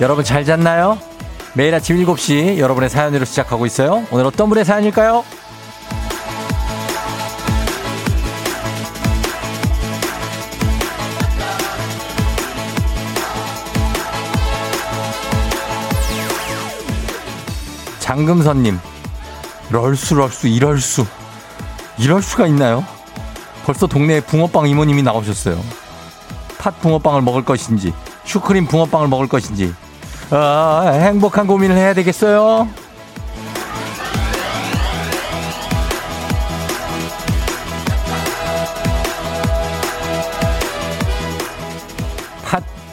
여러분 잘 잤나요? 매일 아침 7시 여러분의 사연으로 시작하고 있어요. 오늘 어떤 분의 사연일까요? 장금선님, 럴수, 럴수, 이럴 수. 이럴 수가 있나요? 벌써 동네에 붕어빵 이모님이 나오셨어요. 팥 붕어빵을 먹을 것인지, 슈크림 붕어빵을 먹을 것인지, 아, 행복한 고민을 해야 되겠어요.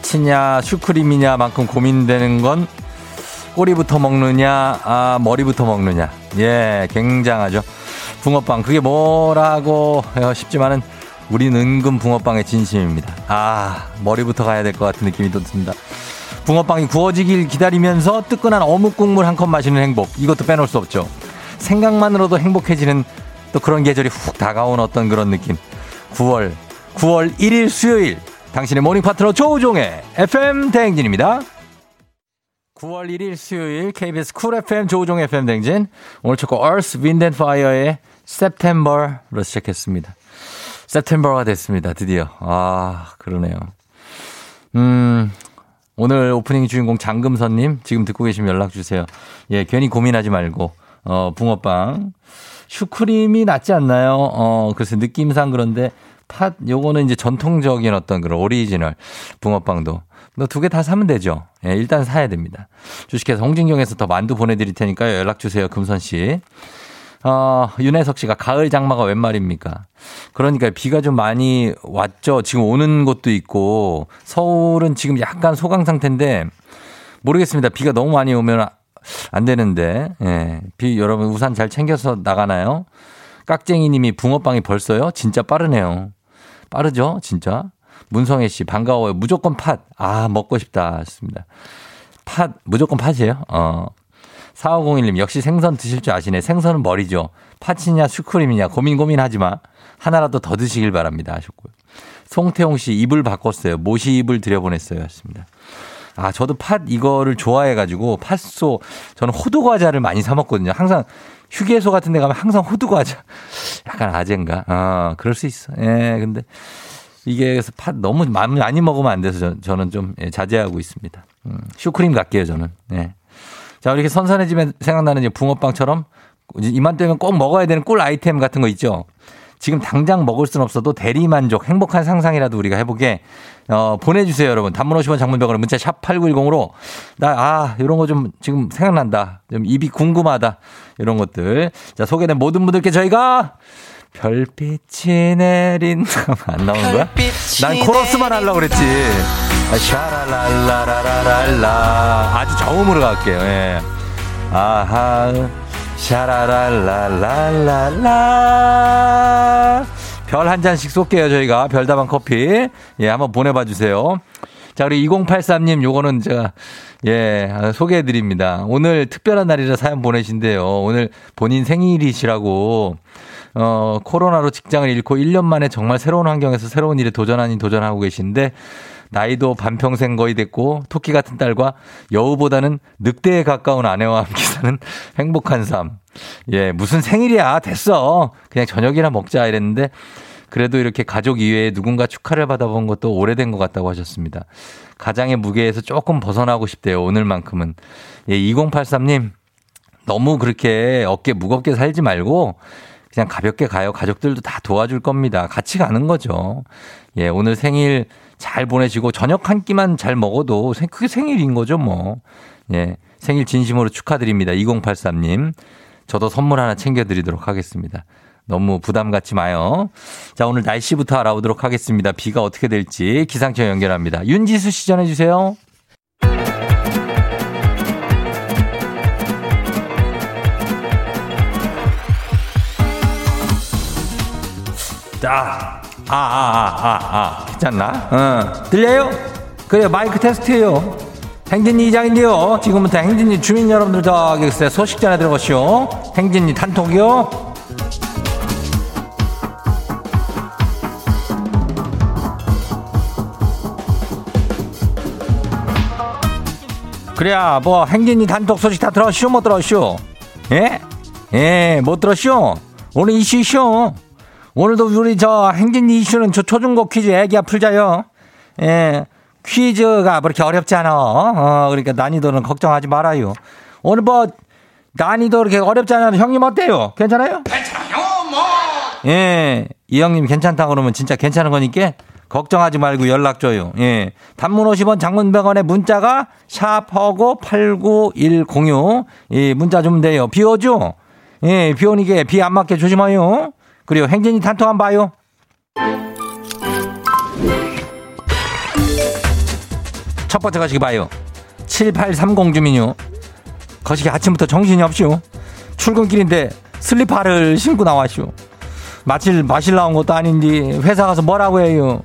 팥이냐 슈크림이냐만큼 고민되는 건 꼬리부터 먹느냐, 아, 머리부터 먹느냐. 예, 굉장하죠. 붕어빵. 그게 뭐라고 싶지만은 우리는 은근 붕어빵에 진심입니다. 아, 머리부터 가야 될 것 같은 느낌이 또 든다. 붕어빵이 구워지길 기다리면서 뜨끈한 어묵 국물 한 컵 마시는 행복. 이것도 빼놓을 수 없죠. 생각만으로도 행복해지는 또 그런 계절이 훅 다가온 어떤 그런 느낌. 9월, 9월 1일 수요일. 당신의 morning 파트너 조우종의 FM 대행진입니다. 9월 1일 수요일 KBS 쿨 FM 조우종 FM 대행진 오늘 첫 곡 Earth, Wind and Fire의 September로 시작했습니다. September가 됐습니다. 드디어. 아 그러네요. 음 오늘 오프닝 주인공 장금선님 지금 듣고 계시면 연락 주세요. 예 괜히 고민하지 말고 어 붕어빵 슈크림이 낫지 않나요? 어 그래서 느낌상 그런데 팥 요거는 이제 전통적인 어떤 그런 오리지널 붕어빵도 너 두 개 다 사면 되죠. 예, 일단 사야 됩니다. 주식회사 홍진경에서 더 만두 보내드릴 테니까요. 연락 주세요. 금선 씨. 어, 윤혜석 씨가 가을 장마가 웬 말입니까? 그러니까 비가 좀 많이 왔죠. 지금 오는 곳도 있고 서울은 지금 약간 소강 상태인데 모르겠습니다. 비가 너무 많이 오면 안 되는데. 예. 비 여러분 우산 잘 챙겨서 나가나요? 깍쟁이 님이 붕어빵이 벌써요? 진짜 빠르네요. 빠르죠? 진짜? 문성애 씨, 반가워요. 무조건 팥. 아, 먹고 싶다. 했습니다. 팥, 무조건 팥이에요? 어. 4501님, 역시 생선 드실 줄 아시네. 생선은 머리죠. 팥이냐, 슈크림이냐, 고민 고민하지 마. 하나라도 더 드시길 바랍니다. 하셨고요. 송태용 씨, 입을 바꿨어요. 모시 입을 들여보냈어요. 하셨습니다. 아, 저도 팥 이거를 좋아해가지고, 팥소, 저는 호두 과자를 많이 사 먹거든요. 항상 휴게소 같은 데 가면 항상 호두 과자. 약간 아젠가. 아, 그럴 수 있어. 예, 근데. 이게 그래서 팥 너무 많이 먹으면 안 돼서 저는 좀 예, 자제하고 있습니다. 음, 슈크림 갈게요, 저는. 네. 자, 이렇게 선선해지면 생각나는 붕어빵처럼 이맘때면 꼭 먹어야 되는 꿀 아이템 같은 거 있죠. 지금 당장 먹을 순 없어도 대리 만족, 행복한 상상이라도 우리가 해보게, 어, 보내주세요, 여러분. 단문 50원 장문병으로 문자 샵 8910으로, 나, 아, 이런 거 좀 지금 생각난다. 좀 입이 궁금하다. 이런 것들. 자, 소개된 모든 분들께 저희가 별빛이 내린 안 나오는 거야? 난 코러스만 하려고 그랬지. 아, 샤라랄라라라랄라 아주 저음으로 갈게요. 예. 아하 샤라랄라랄랄라 별 한 잔씩 쏠게요 저희가 별다방 커피 예 한번 보내봐 주세요. 자, 우리 2083님, 요거는 제가, 예, 소개해 드립니다. 오늘 특별한 날이라 사연 보내신대요. 오늘 본인 생일이시라고, 어, 코로나로 직장을 잃고 1년 만에 정말 새로운 환경에서 새로운 일에 도전 하니 도전하고 계신데 나이도 반평생 거의 됐고 토끼 같은 딸과 여우보다는 늑대에 가까운 아내와 함께 사는 행복한 삶. 예, 무슨 생일이야. 됐어. 그냥 저녁이나 먹자 이랬는데 그래도 이렇게 가족 이외에 누군가 축하를 받아본 것도 오래된 것 같다고 하셨습니다. 가장의 무게에서 조금 벗어나고 싶대요. 오늘만큼은. 예, 2083님. 너무 그렇게 어깨 무겁게 살지 말고 그냥 가볍게 가요. 가족들도 다 도와줄 겁니다. 같이 가는 거죠. 예, 오늘 생일 잘 보내시고 저녁 한 끼만 잘 먹어도 그게 생일인 거죠, 뭐. 예, 생일 진심으로 축하드립니다. 2083님. 저도 선물 하나 챙겨드리도록 하겠습니다. 너무 부담 갖지 마요. 자, 오늘 날씨부터 알아보도록 하겠습니다. 비가 어떻게 될지 기상청 연결합니다. 윤지수 시 전해주세요. 자, 아, 아, 아, 아, 아, 괜찮나? 어, 들려요? 그래, 마이크 테스트예요. 행진이 이장인데요. 지금부터 행진이 주민 여러분들 저기 소식 전해 들어보시오. 행진이 단톡이요. 그래야 뭐 행진이 단독 소식 다 들었슈 못 들었슈? 예? 예, 못 들었슈? 오늘 이슈 이슈. 오늘도 우리 저 행진이 이슈는 저 초중고 퀴즈 애기야 풀자요. 예. 퀴즈가 그렇게 어렵지 않아. 어, 그러니까 난이도는 걱정하지 말아요. 오늘 뭐 난이도 그렇게 어렵지 않아요. 형님 어때요? 괜찮아요? 괜찮아요, 뭐. 예. 이 형님 괜찮다 그러면 진짜 괜찮은 거니까 걱정하지 말고 연락 줘요. 예. 단문 50원 장문 100원에 문자가 샵하고 89106. 예, 문자 주면 돼요. 비 오죠? 예, 비 오니까 비 안 맞게 조심해요. 그리고 행진이 단톡 한번 봐요. 첫 번째 거시기 봐요. 7830 주민요. 거시기 아침부터 정신이 없쇼. 출근길인데 슬리퍼를 신고 나왔쇼. 마실, 마실 나온 것도 아닌데 회사 가서 뭐라고 해요.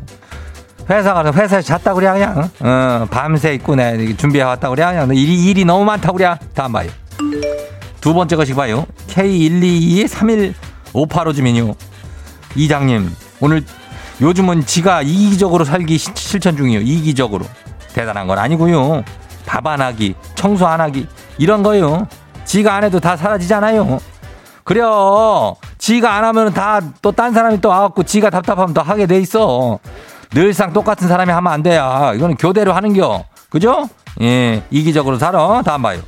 회사 가서 회사에 잤다 그래 그냥. 어, 밤새 있고 내 준비해 왔다 그래 그냥. 일이, 일이 너무 많다 그래. 다음 봐요. 두 번째 거시기 봐요. K1223158호 주민요. 이장님, 오늘 요즘은 지가 이기적으로 살기 시- 실천 중이에요. 이기적으로. 대단한 건 아니고요. 밥 안 하기, 청소 안 하기, 이런 거요. 지가 안 해도 다 사라지잖아요. 그래요. 지가 안 하면 다 또 딴 사람이 또 와갖고 지가 답답하면 또 하게 돼 있어. 늘상 똑같은 사람이 하면 안 돼요. 이거는 교대로 하는겨. 그죠? 예, 이기적으로 살아. 다음 봐요.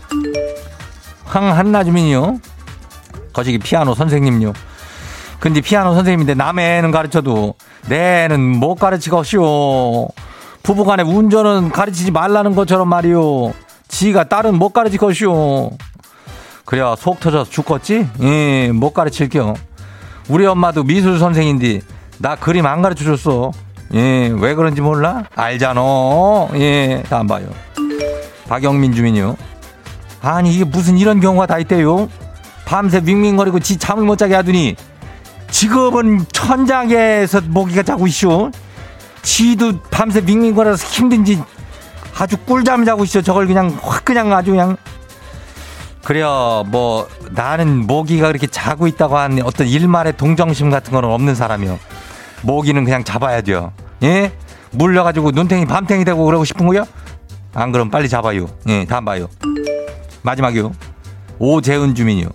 황한나 주민이요. 거시기 피아노 선생님요. 근데 피아노 선생님인데 남의 애는 가르쳐도 내 애는 못 가르치겠쇼. 부부간에 운전은 가르치지 말라는 것처럼 말이요. 지가 딸은 못 가르치겠쇼. 그래야 속 터져서 죽겠지? 예, 못 가르칠게요. 우리 엄마도 미술 선생인데 나 그림 안 가르쳐 줬어. 예, 왜 그런지 몰라? 알잖아. 예, 다음 봐요. 박영민 주민요. 아니 이게 무슨 이런 경우가 다 있대요. 밤새 밍밍거리고 지 잠을 못 자게 하더니 지금은 천장에서 모기가 자고 있쇼. 지도 밤새 밍밍거려서 힘든지 아주 꿀잠 자고 있어. 저걸 그냥 확 그냥 아주 그냥 그래요. 뭐 나는 모기가 그렇게 자고 있다고 하는 어떤 일말의 동정심 같은 거는 없는 사람이요. 모기는 그냥 잡아야 돼요. 예? 물려가지고 눈탱이 밤탱이 되고 그러고 싶은 거요? 안 그럼 빨리 잡아요. 예, 다음 봐요. 마지막이요. 오재은 주민이요.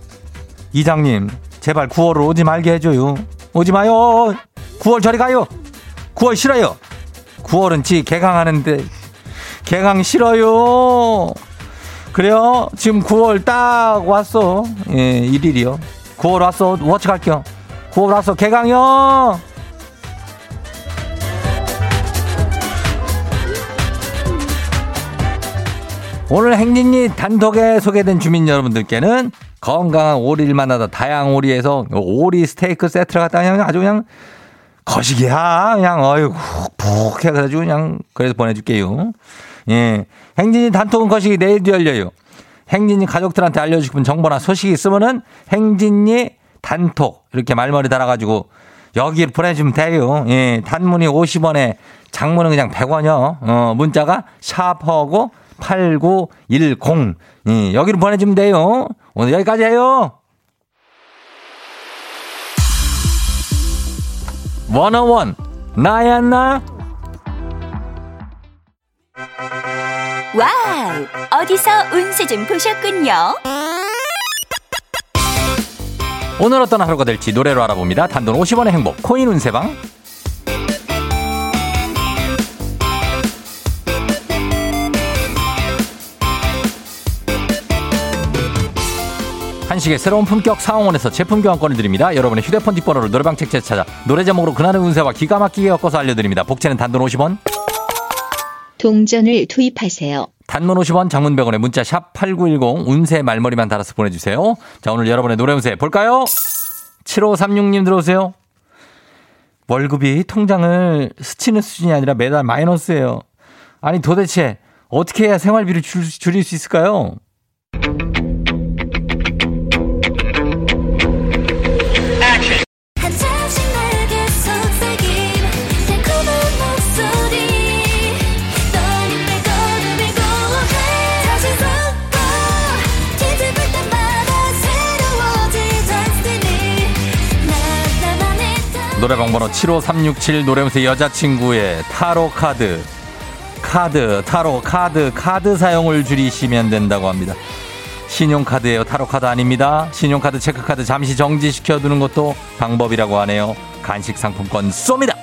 이장님, 제발 9월을 오지 말게 해줘요. 오지 마요. 9월 저리 가요. 9월 싫어요. 9월은 지 개강하는데 개강 싫어요. 그래요? 지금 9월 딱 왔어. 예, 일일이요. 9월 왔어. 워치 갈게요. 9월 왔어. 개강이요. 오늘 행진이 단톡에 소개된 주민 여러분들께는 건강한 오리를 만나다 다양한 오리에서 오리 스테이크 세트를 갖다 그냥 아주 그냥 거시기야. 그냥 어이구 푹 해가지고 그냥 그래서 보내줄게요. 예. 행진이 단톡은 거시기 내일도 열려요. 행진이 가족들한테 알려주고 싶은 정보나 소식이 있으면은 행진이 단톡 이렇게 말머리 달아가지고 여기를 보내주면 돼요. 예. 단문이 50원에 장문은 그냥 100원이요. 어, 문자가 샵하고 8910. 예, 여기로 보내주면 돼요. 오늘 여기까지 해요. 원어원 나야 나 와우! 어디서 운세 좀 보셨군요. 오늘 어떤 하루가 될지 노래로 알아봅니다. 단돈 50원의 행복 코인 운세방 한식의 새로운 품격 상황원에서 제품 교환권을 드립니다. 여러분의 휴대폰 뒷번호를 노래방 책자에 찾아 노래 제목으로 그날의 운세와 기가 막히게 엮어서 알려드립니다. 복채는 단돈 50원 동전을 투입하세요. 단문 50원, 장문 100원에 문자 샵 8910 운세 말머리만 달아서 보내주세요. 자, 오늘 여러분의 노래 운세 볼까요? 7536님 들어오세요. 월급이 통장을 스치는 수준이 아니라 매달 마이너스예요. 아니 도대체 어떻게 해야 생활비를 줄, 줄일 수 있을까요? 노래방 번호 75367 노래운세 여자친구의 타로 카드 카드, 타로 카드, 카드 사용을 줄이시면 된다고 합니다. 신용카드예요. 타로 카드 아닙니다. 신용카드, 체크카드 잠시 정지시켜 두는 것도 방법이라고 하네요. 간식 상품권 쏩니다.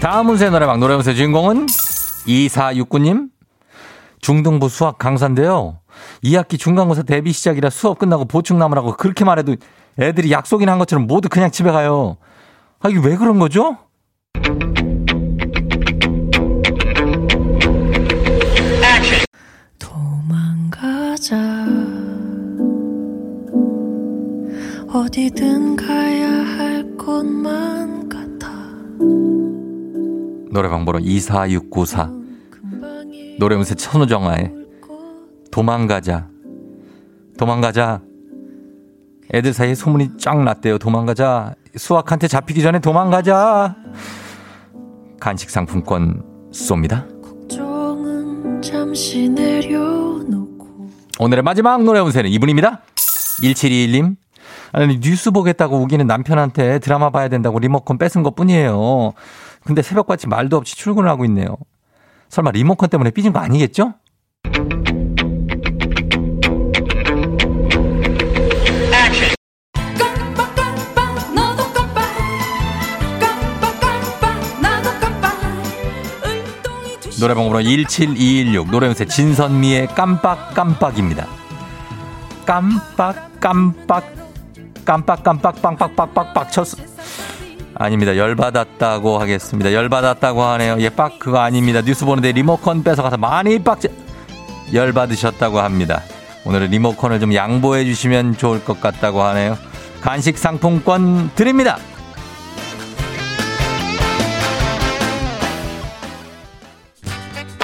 다음 운세 노래방 노래 운세 주인공은 2469님 중등부 수학 강사인데요. 2학기 중간고사 대비 시작이라 수업 끝나고 보충 남으라고 그렇게 말해도 애들이 약속이나 한 것처럼 모두 그냥 집에 가요. 아, 이게 왜 그런 거죠? 도망가자 어디든 가야 할 곳만 같아 노래방 번호 24694 금방이 노래 운세 천우정아의 도망가자. 도망가자. 애들 사이에 소문이 쫙 났대요. 도망가자. 수학한테 잡히기 전에 도망가자. 간식 상품권 쏩니다. 걱정은 잠시 내려놓고 오늘의 마지막 노래 운세는 이분입니다. 1721님. 아니, 뉴스 보겠다고 우기는 남편한테 드라마 봐야 된다고 리모컨 뺏은 것 뿐이에요. 근데 새벽같이 말도 없이 출근을 하고 있네요. 설마 리모컨 때문에 삐진 거 아니겠죠? 노래방 번호 17216 노래연세 진선미의 깜빡깜빡입니다. 깜빡 깜빡 깜빡 깜빡 빵빡빡빡빡 쳤어. 아닙니다. 열받았다고 하겠습니다. 열받았다고 하네요. 예, 빡 그거 아닙니다. 뉴스 보는데 리모컨 뺏어가서 많이 빡 열받으셨다고 합니다. 오늘은 리모컨을 좀 양보해 주시면 좋을 것 같다고 하네요. 간식 상품권 드립니다.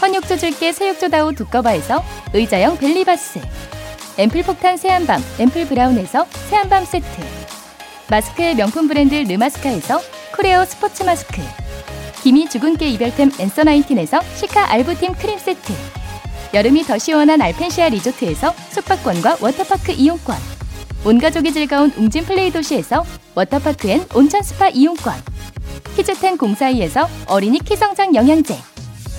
헌욕조 줄게 새욕조 다오 두꺼바에서 의자형 벨리바스, 앰플 폭탄 새한밤 앰플 브라운에서 새한밤 세트, 마스크의 명품 브랜드 르마스카에서 코레오 스포츠 마스크. 기미 주근깨 이별템 앤서 나인틴에서 시카 알부틴 크림 세트 여름이 더 시원한 알펜시아 리조트에서 숙박권과 워터파크 이용권 온가족이 즐거운 웅진 플레이 도시에서 워터파크 and 온천 스파 이용권 키즈텐 공사이에서 어린이 키성장 영양제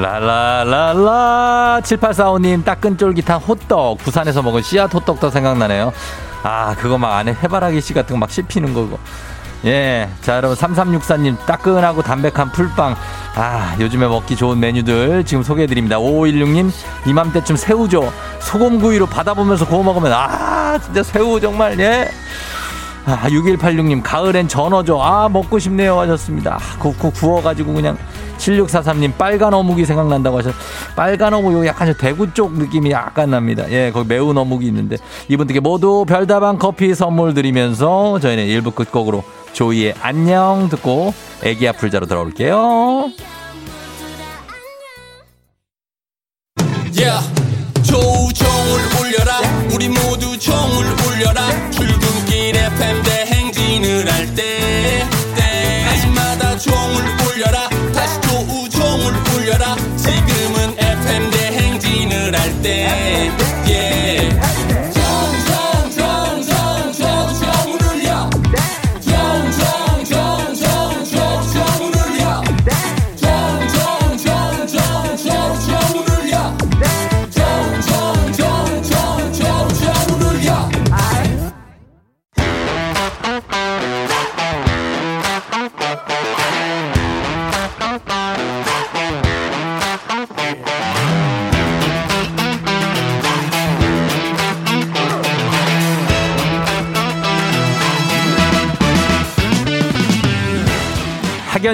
라라라라 7845님 따끈 쫄깃한 호떡. 부산에서 먹은 씨앗 호떡도 생각나네요. 아 그거 막 안에 해바라기 씨 같은 거 막 씹히는 거고. 예, 자 여러분 3364님 따끈하고 담백한 풀빵. 아 요즘에 먹기 좋은 메뉴들 지금 소개해드립니다. 5516님 이맘때쯤 새우죠. 소금구이로 받아보면서 구워 먹으면 아 진짜 새우 정말 예 아, 6186님, 가을엔 전어죠. 아, 먹고 싶네요. 하셨습니다. 아, 그, 그 구워가지고 그냥 7643님 빨간 어묵이 생각난다고 하셨 빨간 어묵 요 약간 저 대구 쪽 느낌이 약간 납니다. 예, 거기 매운 어묵이 있는데 이분들께 모두 별다방 커피 선물 드리면서 저희는 1부 끝곡으로 조이의 안녕 듣고 애기 아플자로 돌아올게요.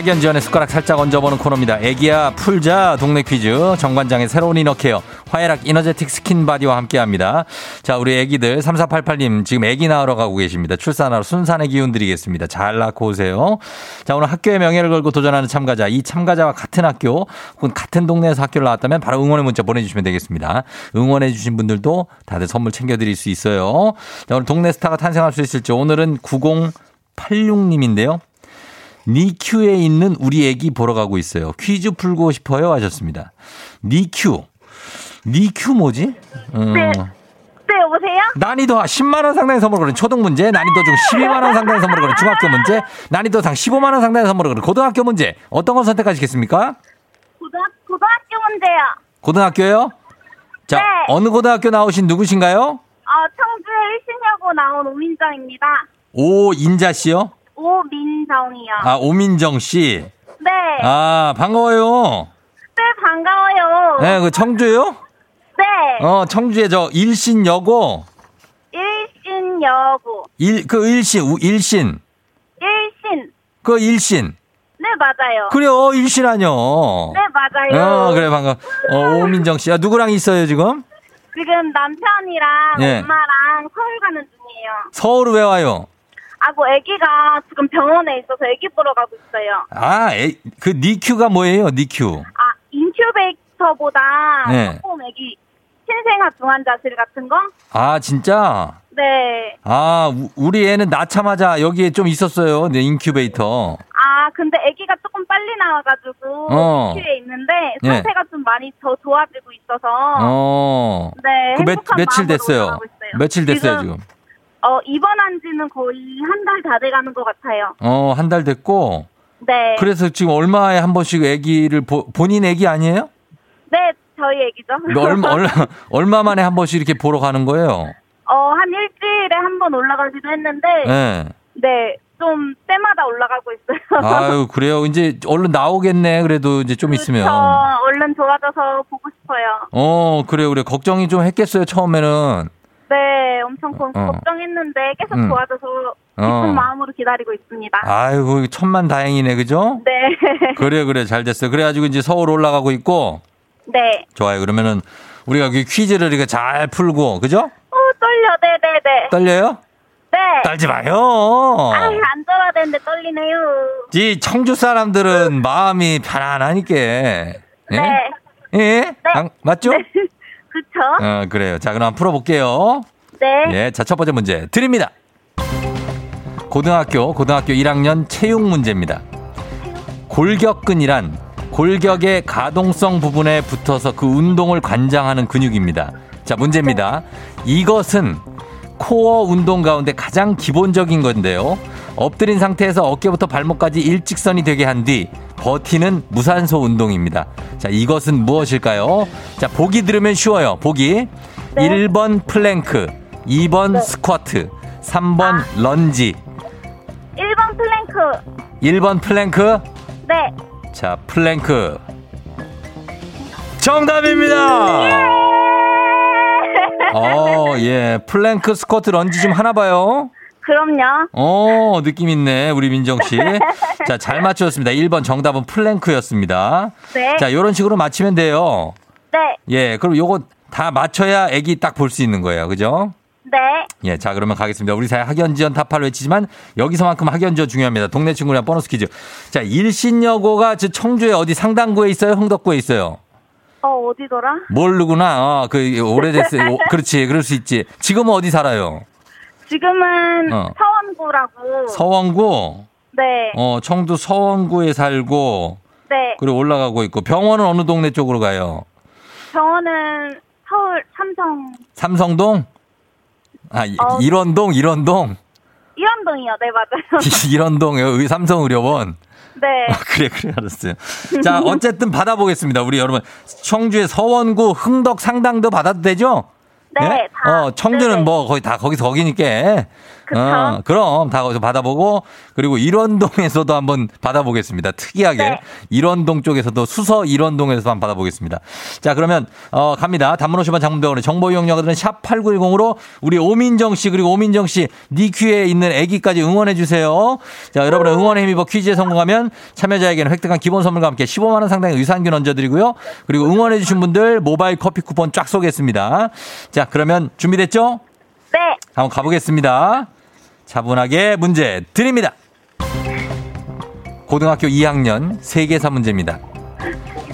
학연 지연의 숟가락 살짝 얹어보는 코너입니다. 애기야 풀자 동네 퀴즈 정관장의 새로운 이너케어 화애락 이너제틱 스킨바디와 함께합니다. 자 우리 애기들 3488님 지금 애기 낳으러 가고 계십니다. 출산하러 순산의 기운 드리겠습니다. 잘 낳고 오세요. 자 오늘 학교의 명예를 걸고 도전하는 참가자 이 참가자와 같은 학교 혹은 같은 동네에서 학교를 나왔다면 바로 응원의 문자 보내주시면 되겠습니다. 응원해 주신 분들도 다들 선물 챙겨드릴 수 있어요. 자 오늘 동네 스타가 탄생할 수 있을지 오늘은 9086님인데요. 니큐에 있는 우리 애기 보러 가고 있어요. 퀴즈 풀고 싶어요 하셨습니다. NICU. NICU 뭐지? 음, 네. 네, 여보세요? 난이도 10만 원 상당의 선물을 거는 초등 문제, 난이도 중 12만 원 상당의 선물을 거는 중학교 문제, 난이도 상 15만 원 상당의 선물을 거는 고등학교 문제. 어떤 걸 선택하시겠습니까? 고등, 고등학교 문제요. 고등학교요? 자, 네. 어느 고등학교 나오신 누구신가요? 어, 청주에 일신여고 나온 오민정입니다. 오인자 씨요? 오민정이요. 아, 오민정 씨. 네. 아, 반가워요. 네, 반가워요. 네, 그 청주요? 네. 어, 청주에 저 일신여고, 1신여고. 일, 그 일신, 우- 일신. 1신. 그 일신. 네, 맞아요. 그래요, 일신 아뇨. 네, 맞아요. 어, 그래, 반가. 어, 오민정 씨. 아, 누구랑 있어요, 지금? 지금 남편이랑 예. 엄마랑 서울 가는 중이에요. 서울 왜 와요? 아, 그 아기가 지금 병원에 있어서 아기 보러 가고 있어요. 아, 에, 그 NICU가 뭐예요, NICU? 아, 인큐베이터보다 네. 조금 아기 신생아 중환자실 같은 거? 아, 진짜? 네. 아, 우- 우리 애는 낳자마자 여기에 좀 있었어요. 네, 인큐베이터. 아, 근데 아기가 조금 빨리 나와가지고 어. ICU에 있는데 예. 상태가 좀 많이 더 좋아지고 있어서 어. 네. 그 몇, 행복한 며칠 됐어요? 며칠 됐어요, 지금? 어, 입원한 지는 거의 한 달 다 돼가는 것 같아요. 어, 한 달 됐고. 네. 그래서 지금 얼마에 한 번씩 아기를, 보- 본인 아기 아니에요? 네, 저희 애기죠. 얼마, 얼마, 얼마 만에 한 번씩 이렇게 보러 가는 거예요? 어, 한 일주일에 한 번 올라가기도 했는데 예. 네. 좀 때마다 올라가고 있어요. 아유, 그래요. 이제 얼른 나오겠네. 그래도 이제 좀 있으면. 저 얼른 좋아져서 보고 싶어요. 어, 그래요. 그래. 걱정이 좀 했겠어요, 처음에는. 네, 엄청 고- 어. 걱정했는데 계속 음. 좋아져서 기쁜 어. 마음으로 기다리고 있습니다. 아유, 천만 다행이네. 그죠? 네. 그래, 그래. 잘 됐어요. 그래가지고 이제 서울 올라가고 있고. 네. 좋아요. 그러면은 우리가 그 퀴즈를 이렇게 잘 풀고, 그죠? 어, 떨려. 네네네. 떨려요? 네. 떨지 마요. 아, 안 떨어야 되는데 떨리네요. 이 청주 사람들은 마음이 편안하니까. 예? 네. 예? 아, 맞죠? 그쵸? 어, 그래요. 자, 그럼 한번 풀어볼게요. 네. 예, 자, 첫 번째 문제 드립니다. 고등학교, 고등학교 1학년 체육 문제입니다. 골격근이란 골격의 가동성 부분에 붙어서 그 운동을 관장하는 근육입니다. 자, 문제입니다. 이것은 코어 운동 가운데 가장 기본적인 건데요. 엎드린 상태에서 어깨부터 발목까지 일직선이 되게 한 뒤 버티는 무산소 운동입니다. 자, 이것은 무엇일까요? 자, 보기 들으면 쉬워요. 보기. 1번 플랭크, 2번 스쿼트, 3번 런지. 1번 플랭크. 1번 플랭크. 네. 자, 플랭크. 정답입니다! 어, 예. 플랭크 스쿼트 런지 좀 하나 봐요. 그럼요. 어, 느낌 있네, 우리 민정 씨. 자, 잘 맞추셨습니다. 1번 정답은 플랭크였습니다. 네. 자, 요런 식으로 맞히면 돼요. 네. 예, 그럼 요거 다 맞춰야 애기 딱 볼 수 있는 거예요. 그죠? 네. 예, 자, 그러면 가겠습니다. 우리 사회 학연지원 타파를 외치지만 여기서만큼 학연지원 중요합니다. 동네 친구랑 보너스 퀴즈. 자, 일신여고가 저 청주에 어디 상당구에 있어요? 흥덕구에 있어요? 어, 어디더라? 모르구나. 어, 그, 오래됐어요. 오, 그렇지. 그럴 수 있지. 지금은 어디 살아요? 지금은 어. 서원구라고. 서원구? 네. 어, 청주 서원구에 살고, 네. 그리고 올라가고 있고, 병원은 어느 동네 쪽으로 가요? 병원은 서울 삼성 삼성동? 아, 이- 어. 일원동, 일원동. 일원동이요. 네, 맞아요. 일원동, 여기 삼성의료원. 네. 아, 그래, 그래, 알았어요. 자, 어쨌든 받아보겠습니다. 우리 여러분. 청주의 서원구, 흥덕, 상당도 받아도 되죠? 네, 예? 다. 어, 청주는 네네. 뭐 거의 다 거기서 거기니까. 그쵸. 어, 그럼 다 거기서 받아보고 그리고 일원동에서도 한번 받아보겠습니다. 특이하게 네. 일원동 쪽에서도 수서 일원동에서 한번 받아보겠습니다. 자, 그러면 어, 갑니다. 단문 50원 장문병원의 정보 이용료들은 샵 8910으로 우리 오민정 씨 그리고 오민정 씨 니큐에 있는 아기까지 응원해 주세요. 자, 여러분의 응원의 힘입어 퀴즈에 성공하면 참여자에게는 획득한 기본 선물과 함께 15만 원 상당의 유산균 얹어 드리고요. 그리고 응원해 주신 분들 모바일 커피 쿠폰 쫙 쏘겠습니다. 자, 그러면 준비됐죠? 네. 한번 가보겠습니다. 차분하게 문제 드립니다. 고등학교 2학년 세계사 문제입니다.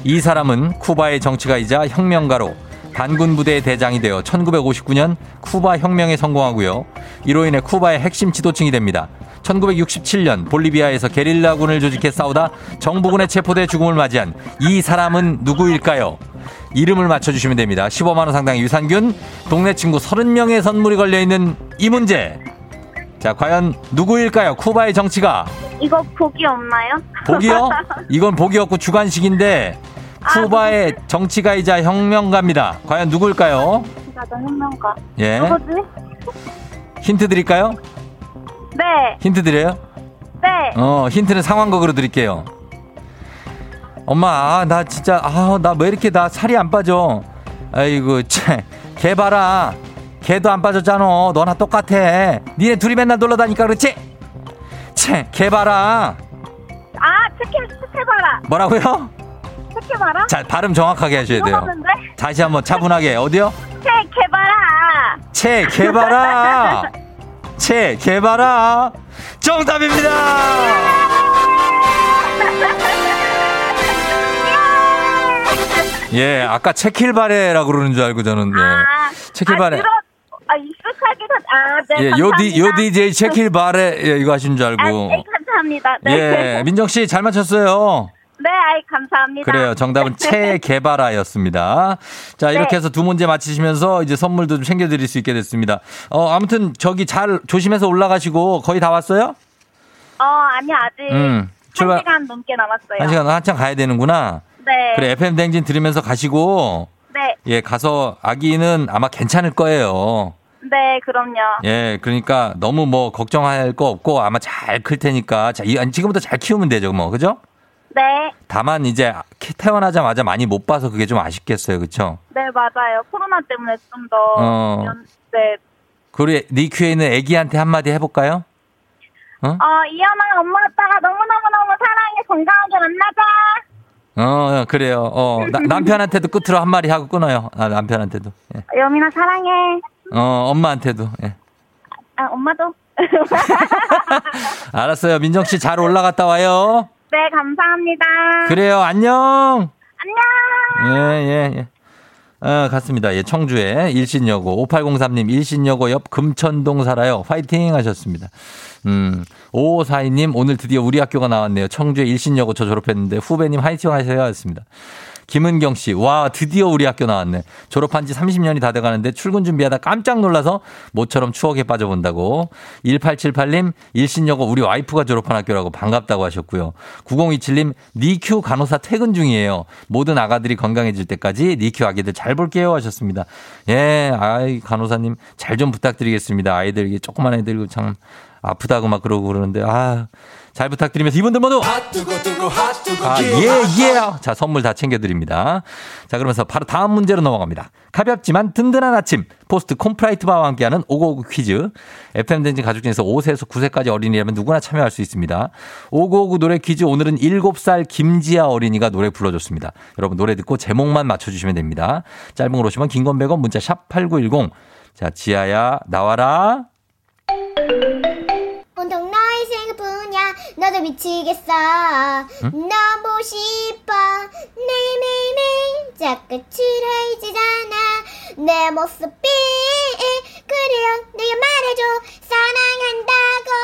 이 사람은 쿠바의 정치가이자 혁명가로 반군 부대의 대장이 되어 1959년 쿠바 혁명에 성공하고요. 이로 인해 쿠바의 핵심 지도층이 됩니다. 1967년 볼리비아에서 게릴라군을 조직해 싸우다 정부군의 체포돼 죽음을 맞이한 이 사람은 누구일까요? 이름을 맞춰주시면 됩니다. 15만원 상당의 유산균, 동네 친구 30명의 선물이 걸려있는 이 문제. 자, 과연 누구일까요? 쿠바의 정치가. 이거 복이 없나요? 복이요? 이건 복이 없고 주관식인데 쿠바의 정치가이자 혁명가입니다. 과연 누구일까요? 혁명가. 예. 누구지? 힌트 드릴까요? 네. 힌트 드려요? 네. 어, 힌트는 상황극으로 드릴게요. 엄마, 아, 나 진짜, 아, 나 왜 이렇게 나 살이 안 빠져? 아이고, 쟤, 걔 봐라. 걔도 안 빠졌잖아. 너나 똑같아. 니네 둘이 맨날 놀러 다니까 그렇지? 쟤, 걔 봐라. 아, 체크, 체크해봐라. 뭐라고요? 체크해봐라. 자, 발음 정확하게 하셔야 돼요. 이거는데? 다시 한번 차분하게. 어디요? 체크해봐라. 채 개발아. 채 개발아. 정답입니다. 예, 아까 체킬바레라고 그러는 줄 알고 저는 예. 아, 체킬바레. 아, 아, 익숙하게, 다- 아, 네. 예. 요디 요 DJ 체킬 바레 예, 이거 하신 줄 아, 알고. 네, 감사합니다. 네. 예, 민정 씨 잘 맞췄어요. 네, 아이, 감사합니다. 그래요. 정답은 체개발아였습니다. 자, 이렇게 네. 해서 두 문제 맞히시면서 이제 선물도 좀 챙겨드릴 수 있게 됐습니다. 어, 아무튼 저기 잘 조심해서 올라가시고 거의 다 왔어요? 어, 아니, 아직. 음, 출발- 한 시간 넘게 남았어요. 한 시간 한참 가야 되는구나. 네. 그래, FM 댕진 들으면서 가시고, 네. 예, 가서 아기는 아마 괜찮을 거예요. 네, 그럼요. 예, 그러니까 너무 뭐 걱정할 거 없고 아마 잘 클 테니까, 자, 이- 지금부터 잘 키우면 되죠, 뭐, 그죠? 네. 다만 이제 태어나자마자 많이 못 봐서 그게 좀 아쉽겠어요, 그쵸? 네, 맞아요. 코로나 때문에 좀 더. 어. 네. 그리고 니큐에 있는 애기한테 한마디 해볼까요? 어, 이현아, 엄마, 아빠가 너무너무너무 사랑해. 건강하게 만나자. 어, 그래요. 어, 나- 남편한테도 끝으로 한마디 하고 끊어요. 아, 남편한테도. 예. 여민아, 사랑해. 어, 엄마한테도. 예. 아, 엄마도. 알았어요. 민정 씨 잘 올라갔다 와요. 네, 감사합니다. 그래요. 안녕. 안녕. 예, 예, 예. 어, 갔습니다. 예, 청주에 일신여고 5803님 일신여고 옆 금천동 살아요. 화이팅 하셨습니다. 음, 5542님 오늘 드디어 우리 학교가 나왔네요. 청주에 일신여고 저 졸업했는데 후배님 화이팅 하세요 하셨습니다. 김은경 씨, 와, 드디어 우리 학교 나왔네. 졸업한 지 30년이 다 돼가는데 출근 준비하다 깜짝 놀라서 모처럼 추억에 빠져본다고. 1878님, 일신여고 우리 와이프가 졸업한 학교라고 반갑다고 하셨고요. 9027님, NICU 간호사 퇴근 중이에요. 모든 아가들이 건강해질 때까지 NICU 아기들 잘 볼게요 하셨습니다. 예, 아이, 간호사님 잘 좀 부탁드리겠습니다. 아이들, 조그만 애들 참 아프다고 막 그러고 그러는데, 아, 잘 부탁드리면서 이분들 모두 핫뜨거 핫뜨거 아, 예, 예. 자, 선물 다 챙겨드립니다. 자, 그러면서 바로 다음 문제로 넘어갑니다. 가볍지만 든든한 아침. 포스트 콘푸라이트 바와 함께하는 오고오고 퀴즈. FMden지 가족 중에서 5세에서 9세까지 어린이라면 누구나 참여할 수 있습니다. 오고오고 노래 퀴즈 오늘은 7살 김지아 어린이가 노래 불러줬습니다. 여러분 노래 듣고 제목만 맞춰주시면 됩니다. 짧은 걸 오시면 긴건 100원 문자 샵 8910. 자, 지아야, 나와라. 너도 미치겠어 너무 싶어 매일매일매일 자꾸 칠해지잖아 내 모습이 그래요 내가 말해줘 사랑한다고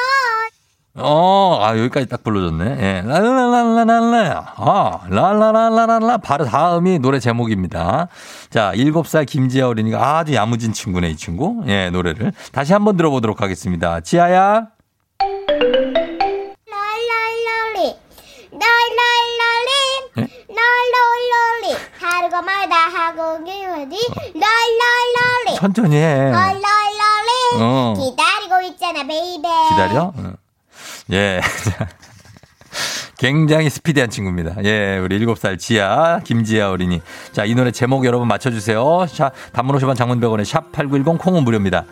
어, 아, 여기까지 딱 불러줬네. 예. 랄랄랄랄랄라. 아, 랄랄랄랄랄라. 바로 다음이 노래 제목입니다. 자, 7살 김지아 어린이가 아주 야무진 친구네, 이 친구. 예, 노래를. 다시 한번 들어보도록 하겠습니다. 지아야. 멀다 하고 기어디 랄랄랄리 천천히 해. 랄랄랄리 어. 기다리고 있잖아 베이베 기다려? 어. 예. 굉장히 스피디한 친구입니다. 예, 우리 7살 지아, 김지아 어린이. 자, 이 노래 제목 여러분 맞춰주세요. 자, 단문 50원 장문병원의 샵8910 콩은 무료입니다.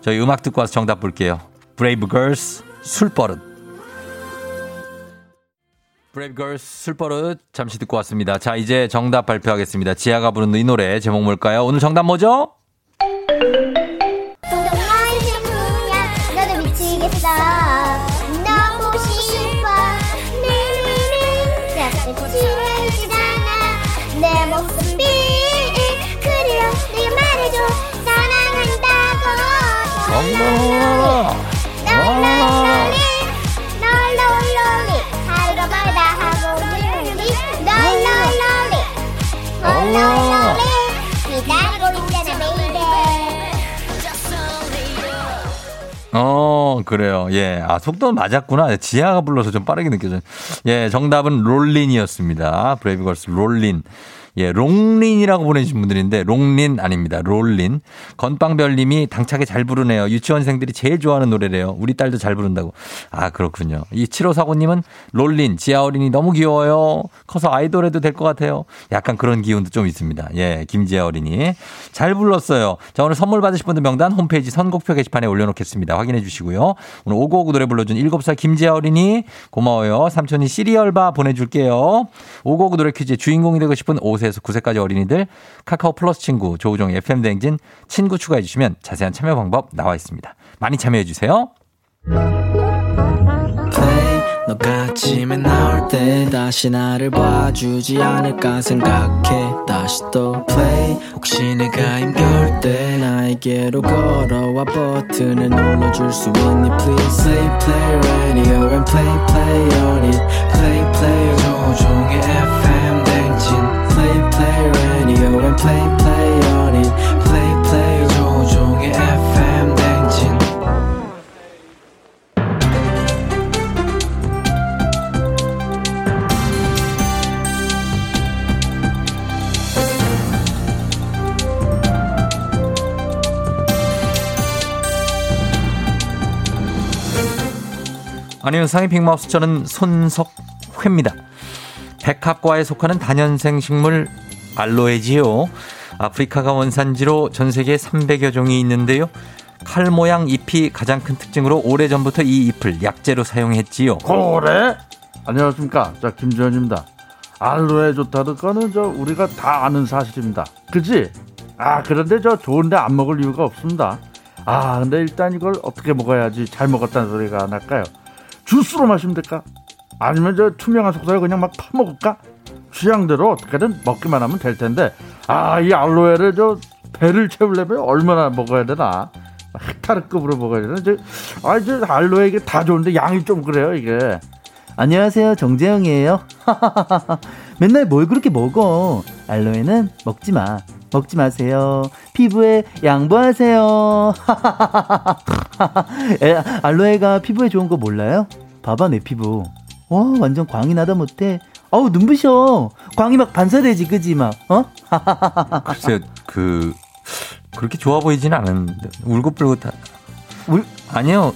저희 음악 듣고 와서 정답 볼게요. 브레이브 걸스 술버릇. 브레이브 걸스 술버릇 잠시 듣고 왔습니다. 자, 이제 정답 발표하겠습니다. 지아가 부르는 이 노래 제목 뭘까요? 오늘 정답 뭐죠? 싶어 매일 널널널리 기다리고 있잖아 baby 어, 그래요. 예. 아, 속도는 맞았구나. 지아가 불러서 좀 빠르게 느껴져요. 예, 정답은 Rollin'이었습니다. 브레이브걸스 Rollin'. 예, 롱린이라고 보내주신 분들인데, 롱린 아닙니다. Rollin'. 건빵별님이 당차게 잘 부르네요. 유치원생들이 제일 좋아하는 노래래요. 우리 딸도 잘 부른다고. 아, 그렇군요. 이 7549님은 롤린, 지하 어린이 너무 귀여워요. 커서 아이돌 해도 될 것 같아요. 약간 그런 기운도 좀 있습니다. 예, 김지아 어린이. 잘 불렀어요. 자, 오늘 선물 받으실 분들 명단 홈페이지 선곡표 게시판에 올려놓겠습니다. 확인해 주시고요. 오늘 오고오고 노래 불러준 7살 김지아 어린이 고마워요. 삼촌이 시리얼바 보내줄게요. 오고오고 노래 퀴즈의 주인공이 되고 싶은 5세 에서 9세까지 어린이들 카카오 플러스 친구 조우종 FM 대행진 친구 추가해 주시면 자세한 참여 방법 나와 있습니다. 많이 참여해 주세요. 너가 아침에 나올 때 다시 나를 봐주지 않을까 생각해. 다시 또 play. 혹시 내가 힘겨울 때 나에게로 걸어와 버튼을 눌러줄 수 있니? Please play play radio and play play on it play play. 조종의 FM play play on it play play 조종의 FM 댕진 아니면 상위 빅마우스 저는 손석회입니다. 백합과에 속하는 단연생 식물 알로에지요. 아프리카가 원산지로 전 세계 300여 종이 있는데요. 칼 모양 잎이 가장 큰 특징으로 오래전부터 이 잎을 약재로 사용했지요. 그래? 안녕하십니까. 자, 김주현입니다. 알로에 좋다는 거는 저 우리가 다 아는 사실입니다. 그지? 아, 그런데 저 좋은데 안 먹을 이유가 없습니다. 아, 근데 일단 이걸 어떻게 먹어야지 잘 먹었다는 소리가 날까요? 주스로 마시면 될까? 아니면 저 투명한 속살을 그냥 막 파먹을까? 취향대로 어떻게든 먹기만 하면 될 텐데, 아, 이 알로에를 저 배를 채우려면 얼마나 먹어야 되나? 헥타르급으로 먹어야 되나? 저, 아, 저 알로에 이게 다 좋은데 양이 좀 그래요, 이게. 안녕하세요. 정재영이에요. 맨날 뭘 그렇게 먹어? 알로에는 먹지 마. 먹지 마세요. 피부에 양보하세요. 에, 알로에가 피부에 좋은 거 몰라요? 봐봐, 내 피부. 와, 완전 광이 나다 못해. 어우, 눈부셔. 광이 막 반사되지, 그지, 막, 어? 글쎄요, 그, 그렇게 좋아 보이진 않았는데. 울긋불긋한. 울, 아니요.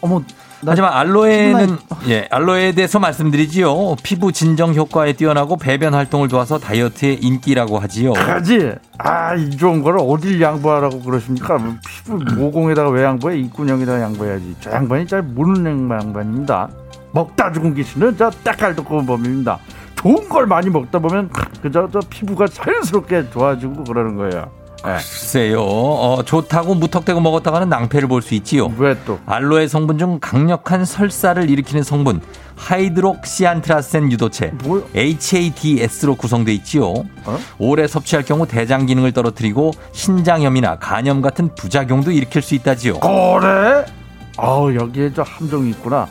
어머, 하지만 알로에는 예 알로에에 대해서 말씀드리지요. 피부 진정 효과에 뛰어나고 배변 활동을 도와서 다이어트의 인기라고 하지요. 가지. 아, 이 좋은 거를 어딜 양보하라고 그러십니까? 뭐 피부 모공에다가 왜 양보해? 입구녕에다가 양보해야지. 저 양반이 잘 모르는 양반입니다. 먹다 죽은 기신은 저 때깔도 꼽은 법입니다. 좋은 걸 많이 먹다 보면 그저 저 피부가 자연스럽게 좋아지고 그러는 거예요. 예. 글쎄요. 어, 좋다고 무턱대고 먹었다가는 낭패를 볼 수 있지요. 왜 또? 알로에 성분 중 강력한 설사를 일으키는 성분 하이드록시안트라센 유도체 뭐요? HADS로 구성돼 있지요. 어? 오래 섭취할 경우 대장 기능을 떨어뜨리고 신장염이나 간염 같은 부작용도 일으킬 수 있다지요. 그래? 아우 여기에 저 함정이 있구나.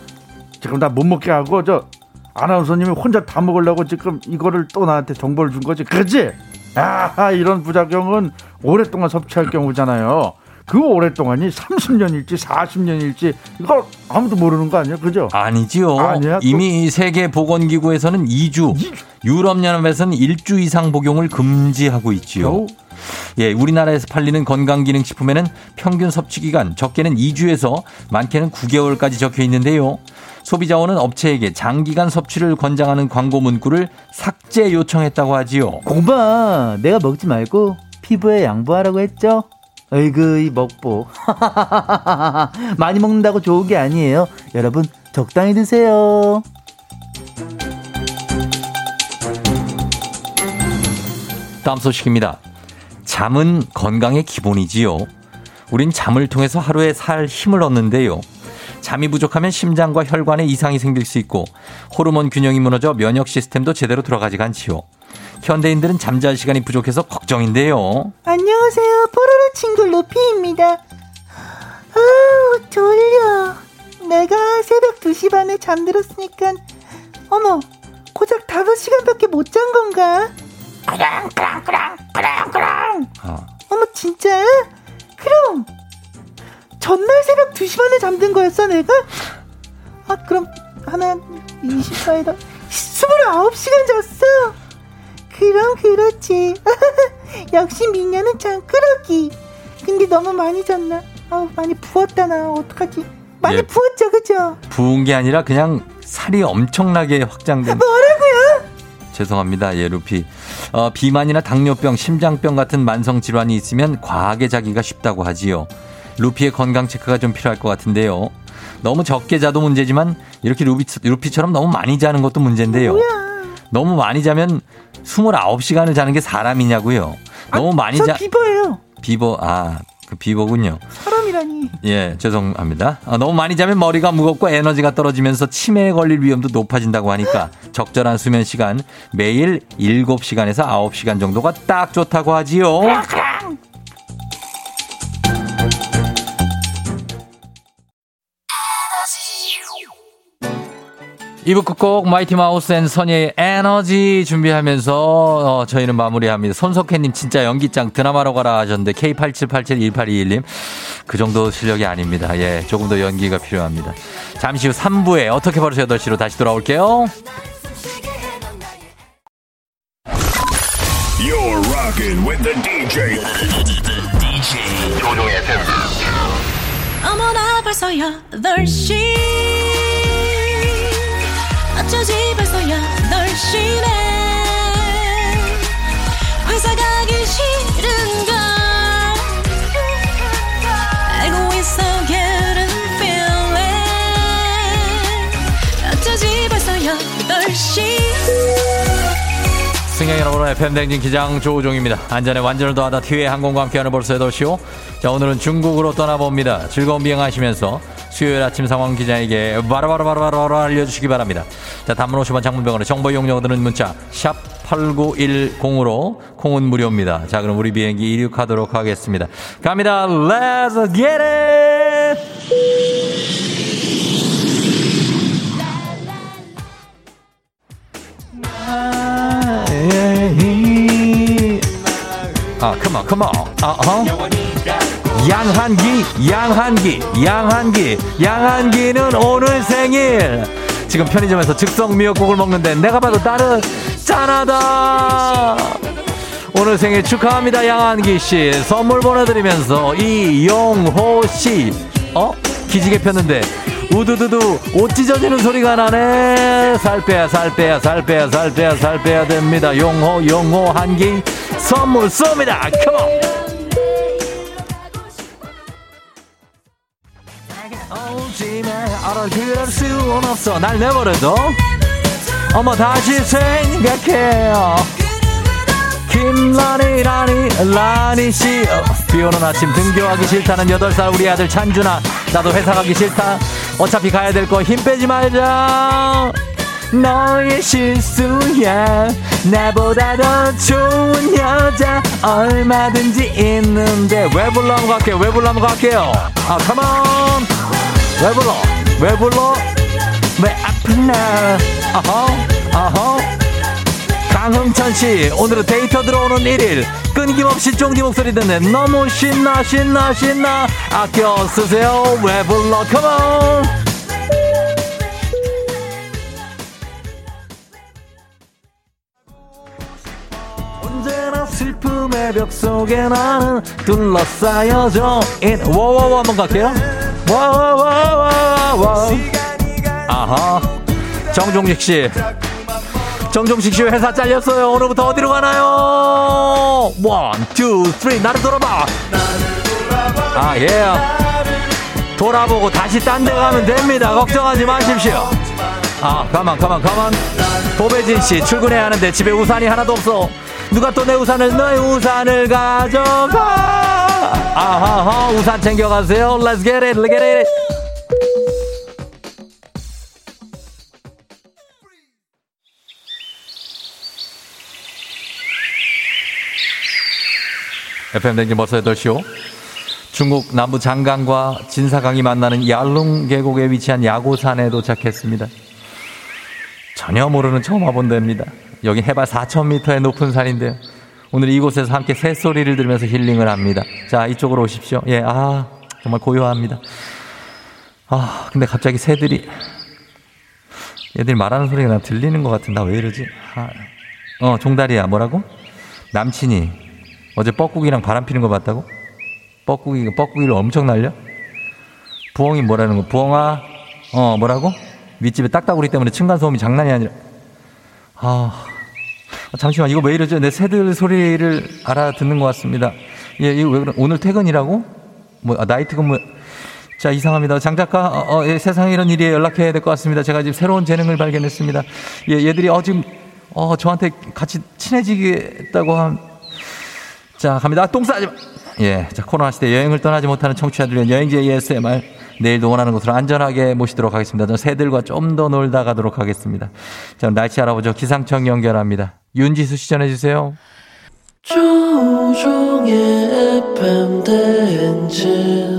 지금 나 못 먹게 하고 저 아나운서님이 혼자 다 먹으려고 지금 이거를 또 나한테 정보를 준 거지. 그지? 아 이런 부작용은 오랫동안 섭취할 경우잖아요. 그 오랫동안이 30년일지 40년일지 이거 아무도 모르는 거 아니야, 그죠? 아니지요. 아니야, 또- 이미 세계 보건기구에서는 2주, 유럽연합에서는 1주 이상 복용을 금지하고 있지요. 겨우? 예, 우리나라에서 팔리는 건강기능식품에는 평균 섭취 기간 적게는 2주에서 많게는 9개월까지 적혀 있는데요. 소비자원은 업체에게 장기간 섭취를 권장하는 광고 문구를 삭제 요청했다고 하지요. 공봐, 내가 먹지 말고 피부에 양보하라고 했죠? 어이구, 이 먹보. 많이 먹는다고 좋은 게 아니에요. 여러분, 적당히 드세요. 다음 소식입니다. 잠은 건강의 기본이지요. 우린 잠을 통해서 하루에 살 힘을 얻는데요. 잠이 부족하면 심장과 혈관에 이상이 생길 수 있고 호르몬 균형이 무너져 면역 시스템도 제대로 돌아가지가 않지요. 현대인들은 잠잘 시간이 부족해서 걱정인데요. 안녕하세요. 뽀로로 친구 루피입니다. 아우, 졸려. 내가 새벽 2시 반에 잠들었으니까, 어머, 고작 5시간밖에 못 잔 건가? 그랑, 그랑, 그랑, 그랑, 그랑. 아, 어머, 진짜? 그럼, 전날 새벽 2시 반에 잠든 거였어, 내가? 아, 그럼, 하면 24에다 29시간 잤어. 그럼 그렇지. 역시 미녀는 장꾸러기. 근데 너무 많이 잤나? 아우 많이 부었다 나 어떡하지? 많이 예. 부었죠, 그죠? 부은 게 아니라 그냥 살이 엄청나게 확장된 뭐라고요? 죄송합니다. 예, 루피. 어, 비만이나 당뇨병, 심장병 같은 만성 질환이 있으면 과하게 자기가 쉽다고 하지요. 루피의 건강 체크가 좀 필요할 것 같은데요. 너무 적게 자도 문제지만 이렇게 루피, 루피처럼 너무 많이 자는 것도 문제인데요. 너무 많이 자면 29시간을 자는 게 사람이냐고요. 너무 많이 저자 비버예요. 비버 아, 그 비버군요. 사람이라니. 예, 죄송합니다. 아, 너무 많이 자면 머리가 무겁고 에너지가 떨어지면서 치매에 걸릴 위험도 높아진다고 하니까 적절한 수면 시간 매일 7시간에서 9시간 정도가 딱 좋다고 하지요. 이부 끝곡 마이티 마우스 and 선예의 에너지 준비하면서 어, 저희는 마무리합니다. 손석혜님 진짜 연기짱 드라마로 가라 하셨는데 K87871821님 그 정도 실력이 아닙니다. 예, 조금 더 연기가 필요합니다. 잠시 후 3부에 어떻게 벌써 8시로 다시 돌아올게요. You're rocking with the DJ. DJ 조우종의 FM. 어머나 벌써 8시 어쩌지? 벌써 8시네. 회 승객 여러분, FM댕진 기장 조우종입니다. 안전에 완전을 더하다 티웨이 항공과 함께하는 벌써 8시요. 자, 오늘은 중국으로 떠나봅니다. 즐거운 비행하시면서 수요일 아침 상황 기자에게 바로바로바로바로 알려주시기 바랍니다. 자, 단문 50원 장문병원의 정보 이용료가 드는 문자 샵 8910으로 콩은 무료입니다. 자, 그럼 우리 비행기 이륙하도록 하겠습니다. 갑니다. Let's get it! 아, 컴온, 컴온. 아, 어? 양한기, 양한기, 양한기, 양한기는 오늘 생일. 지금 편의점에서 즉석 미역국을 먹는데 내가 봐도 나는 짠하다. 오늘 생일 축하합니다, 양한기 씨. 선물 보내드리면서 이용호 씨. 어? 기지개 폈는데 우두두두 옷 찢어지는 소리가 나네. 살 빼야 살 빼야 살 빼야 살 빼야 살 빼야 됩니다. 용호 용호 한기 선물 쏩니다. 컴온 알아들을 수는 없어. 날 내버려둬. 어머 다시 생각해요. 김라니 라니 라니 씨 어, 비오는 아침 등교하기 싫다는 8살 우리 아들 찬준아. 나도 회사 가기 싫다 어차피 가야 될 거 힘 빼지 말자. 너의 실수야. 나보다 더 좋은 여자 얼마든지 있는데 왜 불러? 한번 갈게요. 왜 불러? 한번 갈게요. 아 컴온 왜 불러? 왜 불러? 왜 아프나? 어허 어허 강흥천 씨 오늘은 데이터 들어오는 1일. 끊김없이 쫑디 목소리 듣네 너무 신나 신나 신나. 아껴 쓰세요 왜 불러 컴온 슬픔의 벽 속에 나는 둘러싸여져 인 워워워 한번 갈게요. 워워워워워. 아하. 정종식 씨 정종식 씨 회사 잘렸어요. 오늘부터 어디로 가나요? one, two, three 나를 돌아봐. 아예. 돌아보고 다시 딴 데 가면 됩니다. 걱정하지 마십시오. 아 가만 가만 가만. 도배진 씨 출근해야 하는데 집에 우산이 하나도 없어. 누가 또 내 우산을 너의 우산을 가져가? 아하하 우산 챙겨가세요. Let's get it Let's get it FM 댕진 벌써 8시오 중국 남부 장강과 진사강이 만나는 yarlung 계곡에 위치한 야고산에 도착했습니다. 전혀 모르는 처음 와본 데입니다. 여기 해발 4,000m의 높은 산인데요. 오늘 이곳에서 함께 새소리를 들으면서 힐링을 합니다. 자, 이쪽으로 오십시오. 예, 아, 정말 고요합니다. 아, 근데 갑자기 새들이, 얘들이 말하는 소리가 나 들리는 것 같은데, 나 왜 이러지? 아, 어, 종다리야, 뭐라고? 남친이 어제 뻐꾸기랑 바람 피는 거 봤다고? 뻐꾸기가 뻐꾸기를 엄청 날려? 부엉이 뭐라는 거? 부엉아, 어, 뭐라고? 윗집에 딱따구리 때문에 층간소음이 장난이 아니라. 아, 잠시만, 이거 왜 이러죠? 내 새들 소리를 알아듣는 것 같습니다. 예, 이거 왜 그래? 오늘 퇴근이라고? 뭐, 아, 나이트 근무. 자, 이상합니다. 장 작가, 어, 어, 예, 세상에 이런 일이 연락해야 될 것 같습니다. 제가 지금 새로운 재능을 발견했습니다. 예, 얘들이, 어, 지금, 어, 저한테 같이 친해지겠다고 한, 자, 갑니다. 아, 똥 싸지 마! 예, 자, 코로나 시대 여행을 떠나지 못하는 청취자들 위한 여행지 ASMR. 내일도 원하는 곳으로 안전하게 모시도록 하겠습니다. 저는 새들과 좀 더 놀다 가도록 하겠습니다. 자, 날씨 알아보죠. 기상청 연결합니다. 윤지수 씨 전해주세요. 조종의 FM 대행진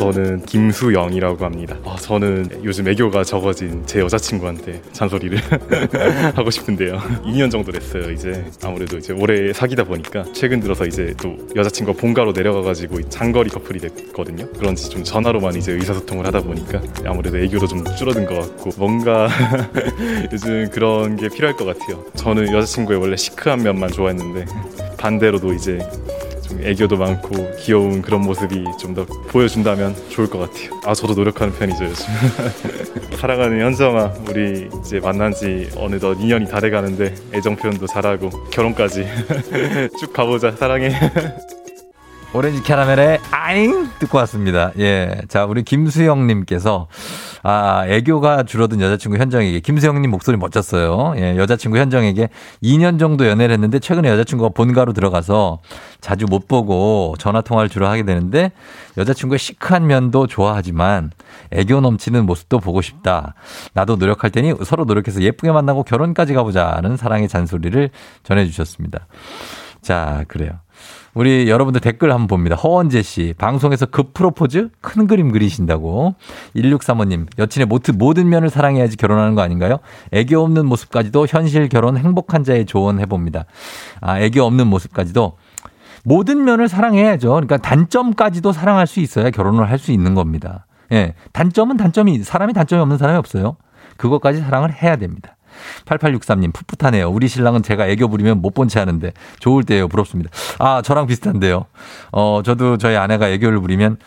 저는 김수영이라고 합니다. 아, 저는 요즘 애교가 적어진 제 여자친구한테 잔소리를 하고 싶은데요. 2년 정도 됐어요. 이제 아무래도 이제 오래 사귀다 보니까 최근 들어서 이제 또 여자친구가 본가로 내려가가지고 장거리 커플이 됐거든요. 그런지 좀 전화로만 이제 의사소통을 하다 보니까 아무래도 애교도 좀 줄어든 것 같고 뭔가 요즘 그런 게 필요할 것 같아요. 저는 여자친구의 원래 시크한 면만 좋아했는데 반대로도 이제 좀 애교도 많고 귀여운 그런 모습이 좀 더 보여준다면 좋을 것 같아요. 아 저도 노력하는 편이죠 요즘. 사랑하는 현정아, 우리 이제 만난 지 어느덧 2년이 다 돼가는데 애정 표현도 잘하고 결혼까지 쭉 가보자. 사랑해. 오렌지 캐러멜의 아잉 듣고 왔습니다. 예. 자, 우리 김수영님께서 아, 애교가 줄어든 여자친구 현정에게 김수영님 목소리 멋졌어요. 예, 여자친구 현정에게 2년 정도 연애를 했는데 최근에 여자친구가 본가로 들어가서 자주 못 보고 전화 통화를 주로 하게 되는데 여자친구의 시크한 면도 좋아하지만 애교 넘치는 모습도 보고 싶다. 나도 노력할 테니 서로 노력해서 예쁘게 만나고 결혼까지 가보자는 사랑의 잔소리를 전해주셨습니다. 자, 그래요. 우리 여러분들 댓글 한번 봅니다. 허원재 씨, 방송에서 급 프로포즈? 큰 그림 그리신다고. 1635님, 여친의 모든, 모든 면을 사랑해야지 결혼하는 거 아닌가요? 애교 없는 모습까지도 현실 결혼 행복한 자의 조언 해봅니다. 아, 애교 없는 모습까지도 모든 면을 사랑해야죠. 그러니까 단점까지도 사랑할 수 있어야 결혼을 할 수 있는 겁니다. 예. 단점은 단점이, 사람이 단점이 없는 사람이 없어요. 그것까지 사랑을 해야 됩니다. 8863님, 풋풋하네요. 우리 신랑은 제가 애교 부리면 못 본 채 하는데 좋을 때예요. 부럽습니다. 아, 저랑 비슷한데요. 어, 저도 저희 아내가 애교를 부리면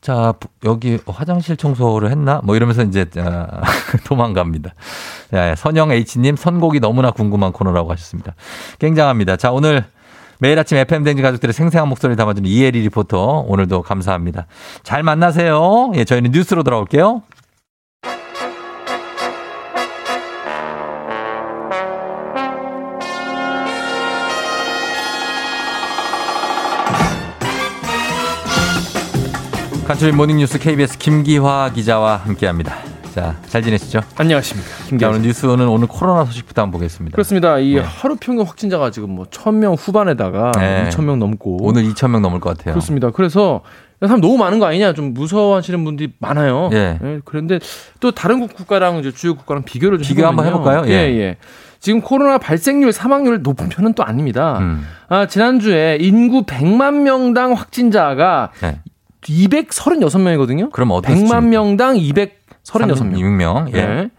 자, 여기 화장실 청소를 했나? 뭐 이러면서 이제 아, 도망갑니다. 네, 선영 H님, 선곡이 너무나 궁금한 코너라고 하셨습니다. 굉장합니다. 자, 오늘 매일 아침 FM댕지 가족들의 생생한 목소리를 담아주는 이혜리 리포터, 오늘도 감사합니다. 잘 만나세요. 예, 저희는 뉴스로 돌아올게요. 간추린 모닝뉴스 KBS 김기화 기자와 함께합니다. 자, 잘 지내시죠? 안녕하십니까. 자, 김기화 오늘 뉴스는 오늘 코로나 소식부터 한번 보겠습니다. 그렇습니다. 이 네. 하루 평균 확진자가 지금 뭐 1000명 후반에다가 네. 2000명 넘고 오늘 2,000명 넘을 것 같아요. 그렇습니다. 그래서 사람 너무 많은 거 아니냐 좀 무서워하시는 분들이 많아요. 예. 그런데 또 다른 국- 국가랑 이제 주요 국가랑 비교를 좀 비교 한번 해보면요. 해볼까요? 예, 예. 예. 지금 코로나 발생률, 사망률 높은 편은 또 아닙니다. 음. 아, 지난주에 인구 100만 명당 확진자가 네. 236명이거든요. 그럼 어떤 100만 명당 236명. 6명. 예. 네.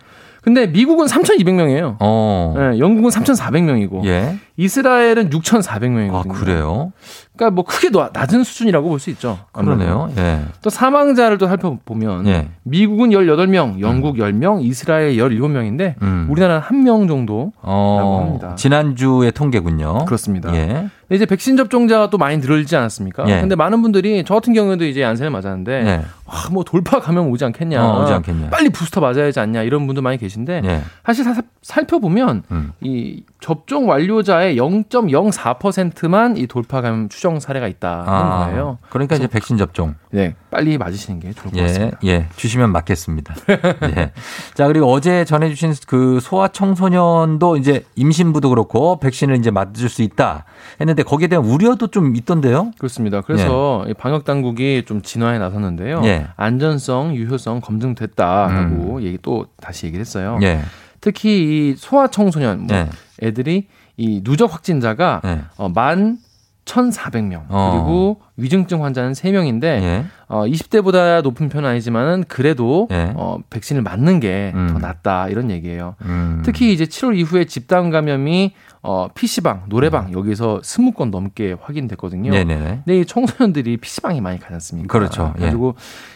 근데 미국은 3,200명이에요. 어. 네, 영국은 3,400명이고 예. 이스라엘은 6,400명이거든요. 아, 그래요? 그러니까 뭐 크게 놔- 낮은 수준이라고 볼 수 있죠. 그러네요. 예. 또 사망자를 또 살펴보면 예. 미국은 18명, 영국 10명, 이스라엘 17명인데 음. 우리나라는 한명 정도. 어, 합니다. 지난주의 통계군요. 그렇습니다. 예. 이제 백신 접종자가 또 많이 늘어지지 않았습니까? 예. 근데 많은 분들이 저 같은 경우에도 이제 안세를 맞았는데 예. 와, 뭐 돌파 감염 오지 않겠냐. 어, 오지 않겠냐. 빨리 부스터 맞아야 하지 않냐. 이런 분들 많이 계신데 예. 사실 사- 살펴보면 음. 이 접종 완료자의 0.04%만 이 돌파 감염 추정 사례가 있다는 아, 거예요. 그러니까 이제 백신 접종. 네, 빨리 맞으시는 게 좋을 것 예, 같습니다. 예, 주시면 맞겠습니다. 예. 자, 그리고 어제 전해주신 그 소아 청소년도 이제 임신부도 그렇고 백신을 이제 맞을 수 있다 했는데 거기에 대한 우려도 좀 있던데요? 그렇습니다. 그래서 이 방역 당국이 좀 진화에 나섰는데요. 예. 안전성, 유효성 검증됐다라고 얘기 또 다시 얘기를 했어요. 예. 특히 이 소아 청소년 뭐 예. 애들이 이 누적 확진자가 예. 어, 만 1,400명 어. 그리고 위중증 환자는 3명인데 예. 어, 20대보다 높은 편은 아니지만은 그래도 예. 어, 백신을 맞는 게더 음. 낫다 이런 얘기예요. 음. 특히 이제 7월 이후에 집단 감염이 어, PC방, 노래방 여기서 20건 넘게 확인됐거든요. 음. 네네네. 근데 이 청소년들이 PC방이 많이 가지 않습니까? 그렇죠. 예. 그리고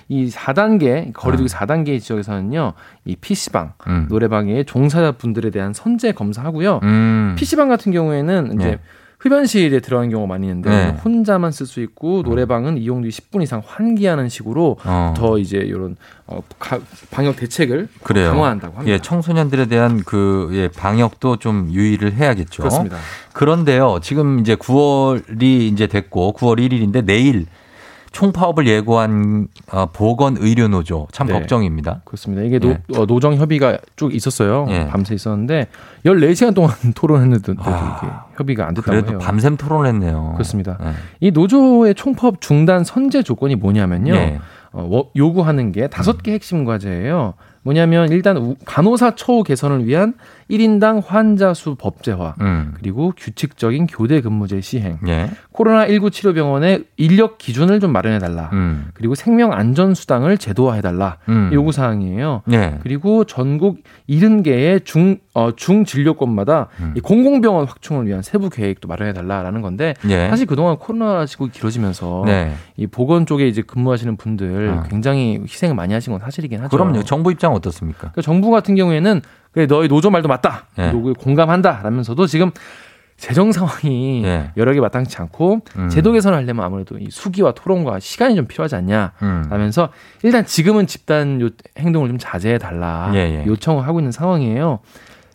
이 4단계, 거리두기 4단계 지역에서는요, 이 PC방, 음. 노래방의 종사자분들에 대한 선제 검사하고요. 음. PC방 같은 경우에는 이제 예. 흡연실에 들어가는 경우가 많이 있는데 네. 혼자만 쓸 수 있고 노래방은 이용 뒤 10분 이상 환기하는 식으로 어. 더 이제 이런 어, 가- 방역 대책을 그래요. 강화한다고 합니다. 예, 청소년들에 대한 그 예, 방역도 좀 유의를 해야겠죠. 그렇습니다. 그런데요, 지금 이제 9월이 이제 됐고 9월 1일인데 내일 총파업을 예고한 어, 보건 의료 노조 참 네. 걱정입니다. 그렇습니다. 이게 노, 예. 어, 노정 협의가 쭉 있었어요. 예. 밤새 있었는데 14시간 동안 토론했는데도 아, 이게 협의가 안 됐다고 그래도 해요. 밤샘 토론을 했네요. 그렇습니다. 예. 이 노조의 총파업 중단 선제 조건이 뭐냐면요. 예. 어, 워- 요구하는 게 다섯 개 핵심 과제예요. 뭐냐면 일단 우- 간호사 처우 개선을 위한 1인당 환자 수 법제화, 음. 그리고 규칙적인 교대 근무제 시행, 예. 코로나19 치료 병원의 인력 기준을 좀 마련해 달라. 음. 그리고 생명 안전 수당을 제도화해 달라. 음. 요구 사항이에요. 예. 그리고 전국 70개의 중, 어, 중진료권마다 음. 이 공공병원 확충을 위한 세부 계획도 마련해 달라라는 건데 예. 사실 그동안 코로나 시국이 길어지면서 네. 이 보건 쪽에 이제 근무하시는 분들 아. 굉장히 희생을 많이 하신 건 사실이긴 하죠. 그럼요. 정부 입장 어떻습니까? 그러니까 정부 같은 경우에는 그래 너희 노조 말도 맞다. 예. 노조에 공감한다 라면서도 지금 재정 상황이 예. 여러 개 마땅치 않고 음. 제도 개선을 하려면 아무래도 이 수기와 토론과 시간이 좀 필요하지 않냐. 음. 라면서 일단 지금은 집단 요, 행동을 좀 자제해 달라 예, 예. 요청을 하고 있는 상황이에요.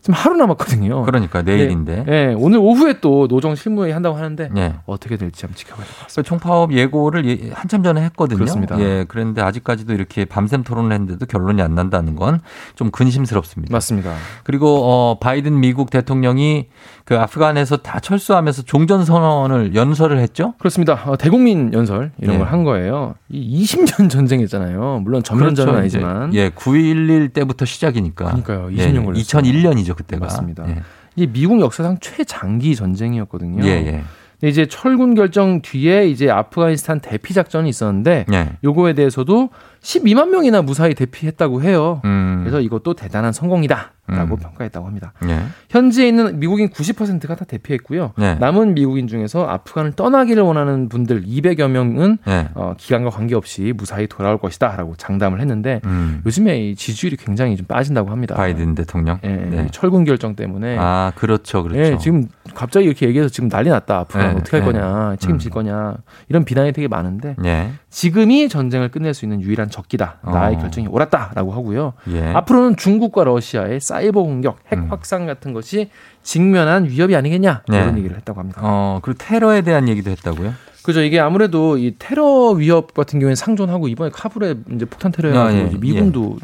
지금 하루 남았거든요. 그러니까 내일인데. 네, 네, 오늘 오후에 또 노정 실무회의 한다고 하는데 예. 어떻게 될지 한번 지켜봐야 될 것 같습니다. 그 총파업 예고를 예- 한참 전에 했거든요. 그렇습니다. 예, 그런데 아직까지도 이렇게 밤샘 토론을 했는데도 결론이 안 난다는 건 좀 근심스럽습니다. 맞습니다. 그리고 어 바이든 미국 대통령이 그 아프간에서 다 철수하면서 종전 선언을 연설을 했죠. 그렇습니다. 어, 대국민 연설 이런 예. 걸한 거예요. 이 20년 전쟁이잖아요. 물론 전면전은 그렇죠. 아니지만 예, 9.11 때부터 시작이니까. 그러니까요. 20년 걸렸어요. 2001년이죠, 그때가. 맞습니다. 예. 이 미국 역사상 최장기 전쟁이었거든요. 예, 예. 이제 철군 결정 뒤에 이제 아프가니스탄 대피 작전이 있었는데 예. 요거에 대해서도 12만 명이나 무사히 대피했다고 해요. 음. 그래서 이것도 대단한 성공이다 라고 음. 평가했다고 합니다. 예. 현지에 있는 미국인 90%가 다 대피했고요. 네. 남은 미국인 중에서 아프간을 떠나기를 원하는 분들 200여 명은 예. 어, 기간과 관계없이 무사히 돌아올 것이다라고 장담을 했는데 음. 요즘에 이 지지율이 굉장히 좀 빠진다고 합니다. 바이든 대통령. 예, 네. 이 철군 결정 때문에 아, 그렇죠. 그렇죠. 예, 지금 갑자기 이렇게 얘기해서 지금 난리 났다. 앞으로 네, 어떻게 할 네. 거냐, 책임질 거냐 이런 비난이 되게 많은데 예. 지금이 전쟁을 끝낼 수 있는 유일한 적기다. 나의 어. 결정이 옳았다라고 하고요. 예. 앞으로는 중국과 러시아의 사이 버 공격, 핵 음. 확산 같은 것이 직면한 위협이 아니겠냐 네. 이런 얘기를 했다고 합니다. 어, 그리고 테러에 대한 얘기도 했다고요? 그죠. 이게 아무래도 이 테러 위협 같은 경우에 상존하고 이번에 카불에 이제 폭탄 테러 해가지고 아, 예, 미군도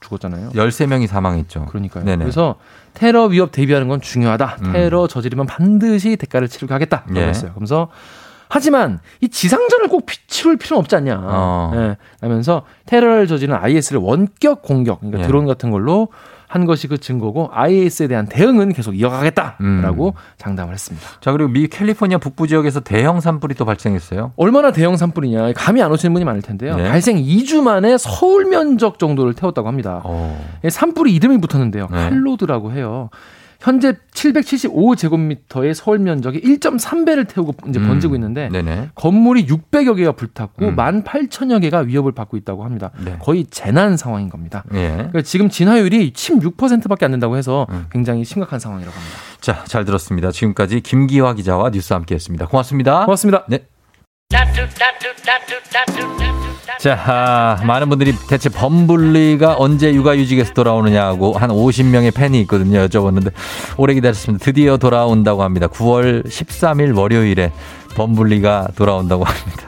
죽었잖아요. 13명이 사망했죠. 그러니까요. 네네. 그래서 테러 위협 대비하는 건 중요하다. 음. 테러 저지르면 반드시 대가를 치르게 하겠다. 예. 그랬어요. 그러면서 하지만 이 지상전을 꼭 피- 치룰 필요는 없지 않냐. 어. 예. 하면서 테러를 저지르는 IS를 원격 공격, 그러니까 예. 드론 같은 걸로 한 것이 그 증거고 IS에 대한 대응은 계속 이어가겠다라고 음. 장담을 했습니다. 자, 그리고 미 캘리포니아 북부 지역에서 대형 산불이 또 발생했어요. 얼마나 대형 산불이냐 감이 안 오시는 분이 많을 텐데요. 네. 발생 2주 만에 서울 면적 정도를 태웠다고 합니다. 어. 예, 산불이 이름이 붙었는데요. 네. 칼로드라고 해요. 현재 775제곱미터의 서울 면적이 1.3배를 태우고 이제 음. 번지고 있는데 네네. 건물이 600여 개가 불탔고 음. 18,000여 개가 위협을 받고 있다고 합니다. 네. 거의 재난 상황인 겁니다. 예. 그러니까 지금 진화율이 16%밖에 안 된다고 해서 음. 굉장히 심각한 상황이라고 합니다. 자, 잘 들었습니다. 지금까지 김기화 기자와 뉴스 함께 했습니다. 고맙습니다. 고맙습니다. 네. 자, 아, 많은 분들이 대체 범블리가 언제 육아휴직에서 돌아오느냐고 한 50명의 팬이 있거든요. 여쭤봤는데 오래 기다렸습니다. 드디어 돌아온다고 합니다. 9월 13일 월요일에 범블리가 돌아온다고 합니다.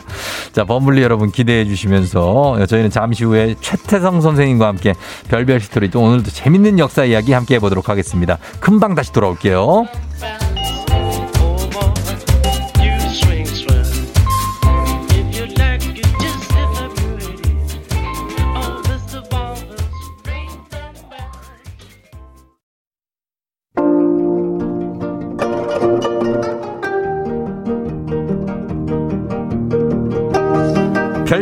자, 범블리 여러분 기대해 주시면서 저희는 잠시 후에 최태성 선생님과 함께 별별 스토리 또 오늘도 재밌는 역사 이야기 함께 해보도록 하겠습니다. 금방 다시 돌아올게요.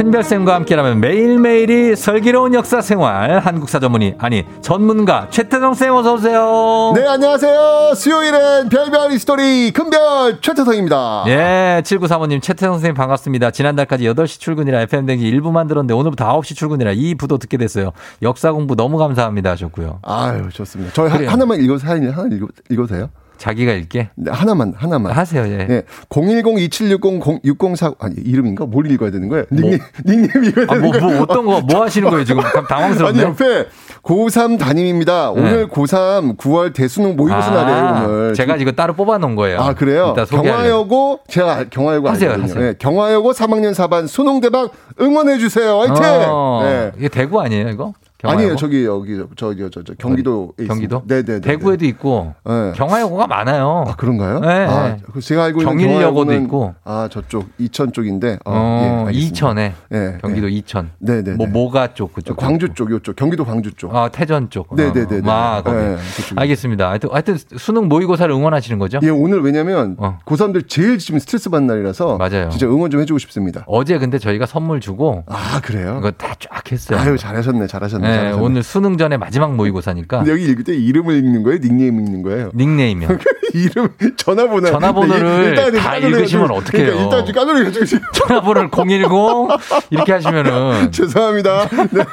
큰별쌤과 함께라면 매일매일이 슬기로운 역사 생활 한국사 전문의 아니 전문가 최태성 쌤 어서 오세요. 네, 안녕하세요. 수요일엔 별별 히스토리 큰별 최태성입니다. 예, 7935님, 최태성 선생님 반갑습니다. 지난달까지 8시 출근이라 FM대행진 1부만 들었는데 오늘부터 9시 출근이라 2부도 듣게 됐어요. 역사 공부 너무 감사합니다 하셨고요. 아유, 좋습니다. 저희 하-. 하나만 읽어, 사연 하나 읽어, 읽어세요? 자기가 읽게? 네, 하나만, 하나만. 하세요, 예. 네, 010-2760-6049, 아니, 이름인가? 뭘 읽어야 되는 거예요? 닉네임, 닉네임 읽어야 아, 되는 뭐, 거예요? 뭐, 어떤 거, 뭐 하시는 거예요, 지금? 감- 당황스럽네. 아니, 옆에 고3 담임입니다. 네. 오늘 고3 9월 대수능 모의고사 아, 날이에요, 오늘. 제가 이거 따로 뽑아놓은 거예요. 아, 그래요? 경화여고, 제가 경화여고 하세요, 알거든요. 하세요. 네, 경화여고 3학년 4반 수능 대박 응원해주세요. 화이팅! 어, 네. 이게 대구 아니에요, 이거? 경화여고? 아니에요, 저기, 여기, 저기, 저, 저, 경기도. 경기도? 네네. 대구에도 있고, 네. 경화여고가 많아요. 아, 그런가요? 네. 아, 그 제가 알고 있는 경일여고도 있고. 아, 저쪽, 이천 쪽인데. 어, 어, 예. 이천에. 네, 경기도 네. 이천. 네네. 뭐, 모가 쪽, 그쪽. 광주 쪽, 요쪽. 경기도 광주 쪽. 아, 태전 쪽. 네네네네. 어, 아, 거기. 네. 알겠습니다. 하여튼, 하여튼, 수능 모의고사를 응원하시는 거죠? 예, 오늘 왜냐면, 어. 고3들 제일 지금 스트레스 받는 날이라서. 맞아요. 진짜 응원 좀 해주고 싶습니다. 어제 근데 저희가 선물 주고, 아, 그래요? 이거 다 쫙 했어요. 아유, 잘하셨네, 잘하셨네. 네. 오늘 수능 전에 마지막 모의고사니까. 여기 읽을 때 이름을 읽는 거예요? 닉네임 읽는 거예요? 닉네임이요. 이름, 전화번호. 전화번호를 일단 다 읽으시면 어떡해요. 그러니까 일단 까놀해가지고 지금. 전화번호를 010 이렇게 하시면은 죄송합니다. 네.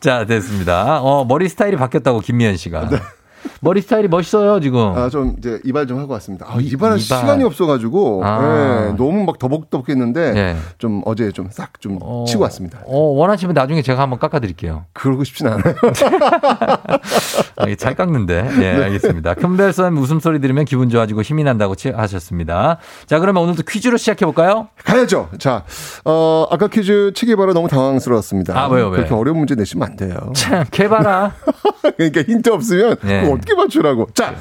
자 됐습니다. 어 머리 스타일이 바뀌었다고 김미연 씨가. 머리 스타일이 멋있어요, 지금. 아, 좀 이제 이발 좀 하고 왔습니다. 아, 이발할 이발. 시간이 없어가지고 아. 예, 너무 막 더벅더벅했는데 예. 좀 어제 좀 싹좀 치고 왔습니다. 어, 원하시면 나중에 제가 한번 깎아드릴게요. 그러고 싶진 않아요. 아, 잘 깎는데. 예, 알겠습니다. 큰별쌤 웃음소리 들으면 기분 좋아지고 힘이 난다고 치- 하셨습니다. 자, 그러면 오늘도 퀴즈로 시작해볼까요? 가야죠. 자, 어, 아까 퀴즈 치기 바라 너무 당황스러웠습니다. 아, 왜요, 왜? 그렇게 어려운 문제 내시면 안 돼요. 참, 개봐라. 그러니까 힌트 없으면 예. 어떻게 맞추라고. 자,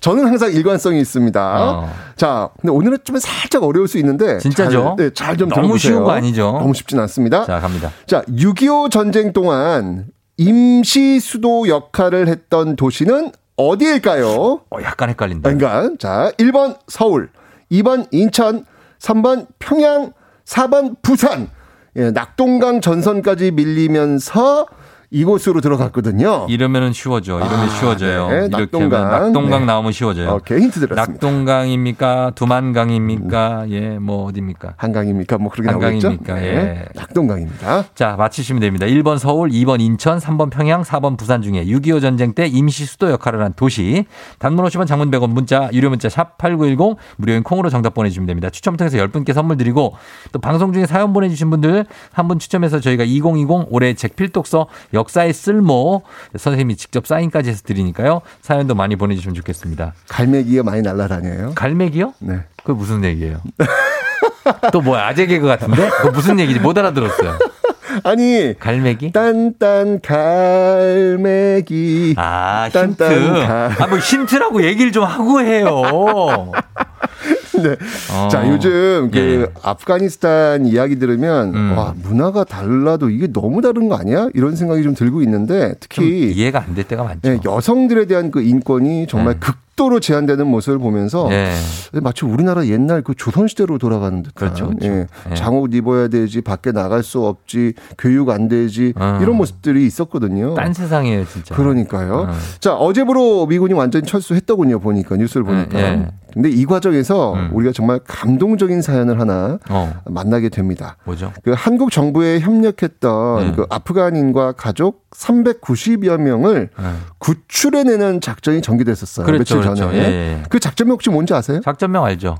저는 항상 일관성이 있습니다. 어. 자, 근데 오늘은 좀 살짝 어려울 수 있는데. 진짜죠? 잘, 네, 잘좀 너무 들어보세요. 쉬운 거 아니죠? 너무 쉽진 않습니다. 자, 갑니다. 자, 6.25 전쟁 동안 임시 수도 역할을 했던 도시는 어디일까요? 어, 약간 헷갈린다. 그러니까 자, 1번 서울, 2번 인천, 3번 평양, 4번 부산. 예, 낙동강 전선까지 밀리면서 이곳으로 들어갔거든요. 이러면은 쉬워져. 이러면 아, 쉬워져요. 네, 이렇게 낙동강. 하면 낙동강 네. 나오면 쉬워져요. 오케이, 힌트 드렸습니다. 낙동강입니까? 두만강입니까? 예, 뭐 어디입니까? 한강입니까? 뭐 그렇게 나오겠죠? 한강입니까? 네. 예. 낙동강입니다. 자, 맞히시면 됩니다. 1번 서울, 2번 인천, 3번 평양, 4번 부산 중에 6.25 전쟁 때 임시 수도 역할을 한 도시. 단문 50원 장문 100원 문자, 유료 문자 샵 8910 무료인 콩으로 정답 보내주시면 됩니다. 추첨 통해서 10분께 선물 드리고 또 방송 중에 사연 보내주신 분들 한 분 추첨해서 저희가 2020 올해 책필독서 역사의 쓸모 선생님이 직접 사인까지 해서 드리니까요. 사연도 많이 보내주시면 좋겠습니다. 갈매기가 많이 날아다녀요. 갈매기요? 네. 그게 무슨 얘기예요? 또 뭐야 아재 개그 같은데? 그거 무슨 얘기지? 못 알아들었어요. 아니, 갈매기? 딴딴 갈매기. 아, 딴딴 힌트. 갈- 아, 뭐 힌트라고 얘기를 좀 하고 해요. 네. 어. 자, 요즘 그 예. 아프가니스탄 이야기 들으면 음. 와, 문화가 달라도 이게 너무 다른 거 아니야? 이런 생각이 좀 들고 있는데 좀 특히 이해가 안 될 때가 많죠. 예, 여성들에 대한 그 인권이 정말 네. 극 도로 제한되는 모습을 보면서 예. 마치 우리나라 옛날 그 조선시대로 돌아가는 듯한 그렇죠, 그렇죠. 예, 예. 장옷 입어야 되지 밖에 나갈 수 없지 교육 안 되지 어. 이런 모습들이 있었거든요. 딴 세상이에요, 진짜. 그러니까요. 어. 자, 어제부로 미군이 완전히 철수했더군요, 보니까, 뉴스를 보니까. 예, 예. 근데 이 과정에서 음. 우리가 정말 감동적인 사연을 하나 어, 만나게 됩니다. 뭐죠? 그 한국 정부에 협력했던 음. 그 아프간인과 가족 390여 명을 예. 구출해내는 작전이 전개됐었어요. 그렇죠, 며칠 그렇죠. 전에. 예, 예. 그 작전명 혹시 뭔지 아세요? 작전명 알죠?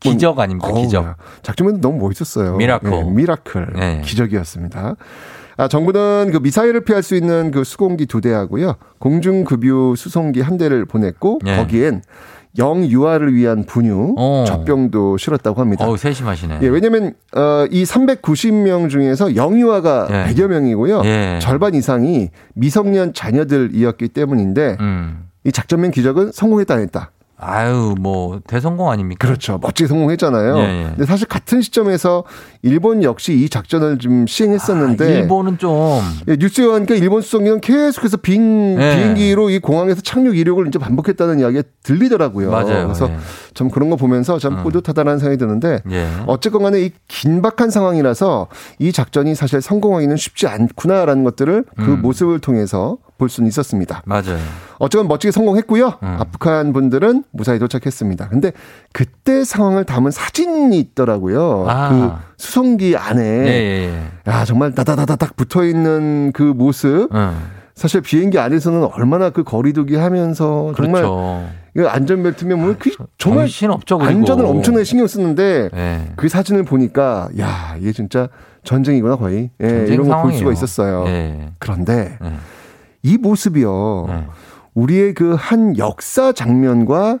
기적 아닙니까? 어우, 기적. 작전명도 너무 멋있었어요. Miracle. 예, miracle. 예. 기적이었습니다. 아, 정부는 그 미사일을 피할 수 있는 그 수송기 두 대하고요. 공중급유 수송기 한 대를 보냈고 예. 거기엔 영유아를 위한 분유, 어. 젖병도 실었다고 합니다. 어우, 세심하시네. 예, 왜냐면 어, 이 390명 중에서 영유아가 예. 100여 명이고요. 예. 절반 이상이 미성년 자녀들이었기 때문인데 음. 이 작전명 기적은 성공했다 안 했다. 아유, 뭐, 대성공 아닙니까? 그렇죠. 멋지게 성공했잖아요. 예, 예. 근데 사실 같은 시점에서 일본 역시 이 작전을 좀 시행했었는데 아, 일본은 좀. 예, 뉴스에 보니까 일본 수송기는 계속해서 빈 예. 비행기로 이 공항에서 착륙 이력을 이제 반복했다는 이야기가 들리더라고요. 맞아요. 그래서 예. 참 그런 거 보면서 참 음. 뿌듯하다는 생각이 드는데 예. 어쨌건 간에 이 긴박한 상황이라서 이 작전이 사실 성공하기는 쉽지 않구나라는 것들을 그 음. 모습을 통해서 볼 수는 있었습니다. 맞아요. 어쨌건 멋지게 성공했고요. 음. 아프간 분들은 무사히 도착했습니다. 근데 그때 상황을 담은 사진이 있더라고요. 아. 그 수송기 안에 예, 예, 예. 야 정말 다다다다닥 붙어 있는 그 모습. 응. 사실 비행기 안에서는 얼마나 그 거리두기 하면서 정말 그렇죠. 이거 안전벨트면 뭐 그 정말 없죠. 안전을 엄청나게 신경 쓰는데 예. 그 사진을 보니까 야 이게 진짜 전쟁이구나 거의 예, 전쟁 이런 거볼 상황이에요. 수가 있었어요. 예. 그런데 예. 이 모습이요 예. 우리의 그 한 역사 장면과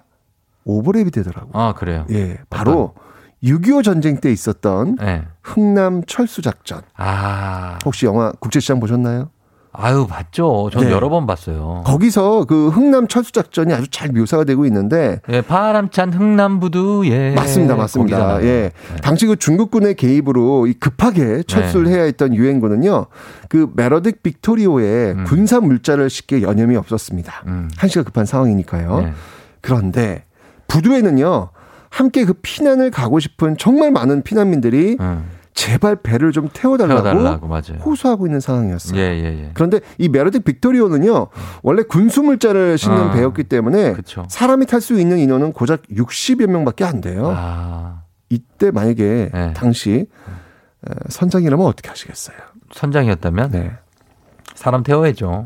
오버랩이 되더라고요. 아, 그래요? 예, 바로 6.25 전쟁 때 있었던 예. 흥남 철수 작전. 아. 혹시 영화 국제시장 보셨나요? 아유, 봤죠. 전 네. 여러 번 봤어요. 거기서 그 흥남 철수 작전이 아주 잘 묘사가 되고 있는데 예, 바람찬 흥남부두에. 맞습니다, 맞습니다. 네, 거기잖아요. 예, 네. 당시 그 중국군의 개입으로 이 급하게 철수를 해야 했던 유엔군은요, 그 메러딕 빅토리오의 음. 군사 물자를 싣기에 여념이 없었습니다. 음. 한시가 급한 상황이니까요. 네. 그런데 부두에는요, 함께 그 피난을 가고 싶은 정말 많은 피난민들이 음. 제발 배를 좀 태워달라고, 태워달라고, 맞아요. 호소하고 있는 상황이었어요. 예, 예, 예. 그런데 이 메르딕 빅토리오는요 원래 군수물자를 싣는 아, 배였기 때문에 그쵸. 사람이 탈 수 있는 인원은 고작 60여 명밖에 안 돼요. 아. 이때 만약에 네. 당시 어, 선장이라면 어떻게 하시겠어요? 선장이었다면? 네. 사람 태워야죠.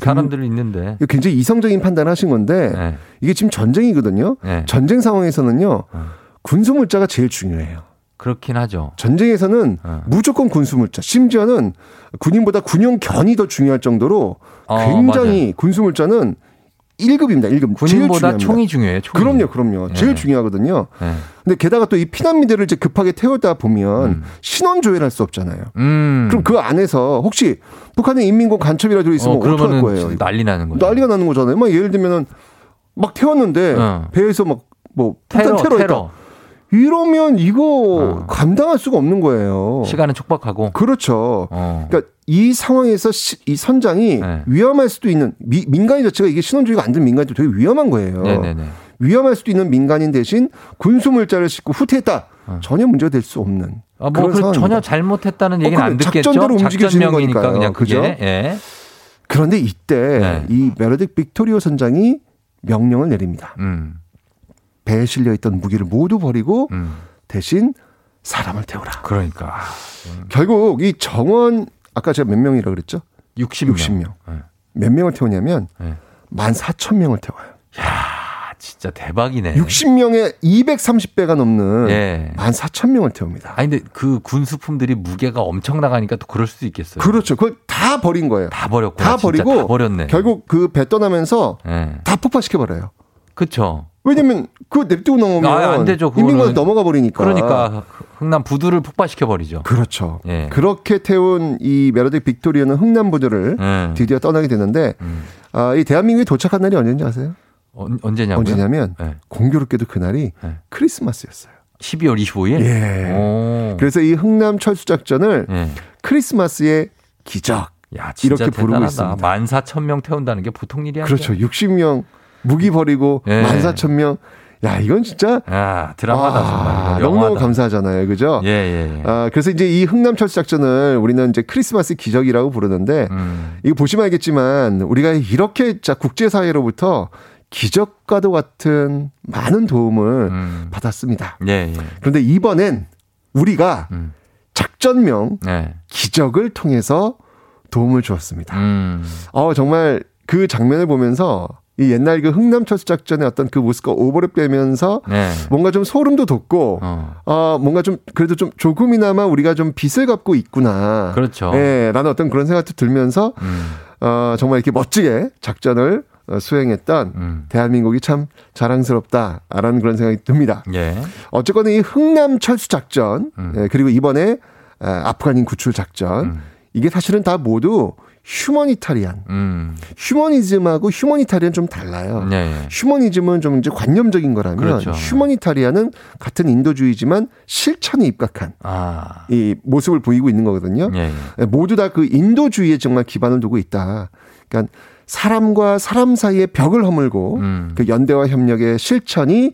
사람들이 있는데. 이거 굉장히 이성적인 판단을 하신 건데 네. 이게 지금 전쟁이거든요. 전쟁 상황에서는요. 군수물자가 제일 중요해요. 그렇긴 하죠. 전쟁에서는 어. 무조건 군수물자, 심지어는 군인보다 군용견이 더 중요할 정도로 어, 굉장히 맞아요. 군수물자는 1급입니다. 1급. 군인보다 총이 중요해요. 총이. 그럼요, 그럼요. 제일 예. 중요하거든요. 예. 근데 게다가 또 이 피난민들을 이제 급하게 태우다 보면 신원 조회를 할 수 없잖아요. 음. 그럼 그 안에서 혹시 북한의 인민군 간첩이라도 있으면 어, 어, 떡할 그러면은 거예요? 난리 나는 거죠. 난리가 나는 거잖아요. 막 예를 들면은 막 태웠는데 어. 배에서 막뭐 테러, 테러, 테러, 테러. 이러면 이거 감당할 수가 없는 거예요. 시간은 촉박하고. 그렇죠. 어. 그러니까 이 상황에서 시- 이 선장이 네. 위험할 수도 있는 미- 민간인 자체가 이게 신원주의가 안 된 민간인도 되게 위험한 거예요. 네네네. 위험할 수도 있는 민간인 대신 군수 물자를 싣고 후퇴했다. 전혀 문제가 될 수 없는. 아, 뭐 그런. 전혀 잘못했다는 얘기는 어, 안 그래, 듣겠죠. 작전대로 움직여지는 거니까요. 그냥. 그죠? 예. 그런데 이때 네. 이 메르딕 빅토리오 선장이 명령을 내립니다. 음. 배에 실려 있던 무기를 모두 버리고 대신 사람을 태우라. 그러니까 결국 이 정원 아까 제가 몇 명이라 그랬죠? 60명. 60명. 네. 몇 명을 태우냐면 네. 14,000명을 태워요. 아, 진짜 대박이네. 60명에 230배가 넘는 예. 14,000명을 태웁니다. 아니 근데 그 군수품들이 무게가 엄청 나가니까 또 그럴 수도 있겠어요. 그렇죠. 그걸 다 버린 거예요. 다 버렸고 다 버리고 다 버렸네. 결국 그 배 떠나면서 예. 다 폭파시켜 버려요. 그렇죠. 왜냐면 그 냅두고 넘으면 아, 안 되죠. 인민군 넘어가 버리니까. 그러니까 흥남 부두를 폭파시켜 버리죠. 그렇죠. 예. 그렇게 태운 이 메로딕 빅토리아는 흥남 부두를 예. 드디어 떠나게 되는데 음. 아, 이 대한민국에 도착한 날이 언제인지 아세요? 언, 언제냐고요? 언제냐면 예. 공교롭게도 그날이 예. 크리스마스였어요. 12월 25일. 예. 오. 그래서 이 흥남 철수 작전을 예. 크리스마스의 기적 야, 진짜 이렇게 부르고 대단하다. 있습니다. 14,000명 태운다는 게 보통 일이 아니죠. 그렇죠. 60명 무기 버리고 예. 14,000명. 야, 이건 진짜 야, 드라마다 아, 정말. 너무너무. 감사하잖아요. 그죠? 예, 예, 예. 아, 그래서 이제 이 흥남 철수 작전을 우리는 이제 크리스마스 기적이라고 부르는데 음. 이거 보시면 알겠지만 우리가 이렇게 자 국제 사회로부터 기적과도 같은 많은 도움을 음. 받았습니다. 예, 예. 그런데 이번엔 우리가 음. 작전명 네. 기적을 통해서 도움을 주었습니다. 음. 어, 정말 그 장면을 보면서 이 옛날 그 흥남 철수 작전의 어떤 그 모습과 오버랩되면서 네. 뭔가 좀 소름도 돋고 어. 어, 뭔가 좀 그래도 좀 조금이나마 우리가 좀 빚을 갚고 있구나. 그렇죠. 예, 라는 어떤 그런 생각도 들면서 음. 어, 정말 이렇게 멋지게 작전을 어, 수행했던 음. 대한민국이 참 자랑스럽다라는 그런 생각이 듭니다. 예. 어쨌거나 이 흥남 철수 작전 음. 예, 그리고 이번에 아, 아프간인 구출 작전 음. 이게 사실은 다 모두 휴머니타리안 음. 휴머니즘하고 휴머니타리안 좀 달라요. 예, 예. 휴머니즘은 좀 이제 관념적인 거라면 그렇죠. 휴머니타리안은 같은 인도주의지만 실천에 입각한 아. 이 모습을 보이고 있는 거거든요. 예, 예. 모두 다 그 인도주의에 정말 기반을 두고 있다. 그러니까 사람과 사람 사이의 벽을 허물고 음. 그 연대와 협력의 실천이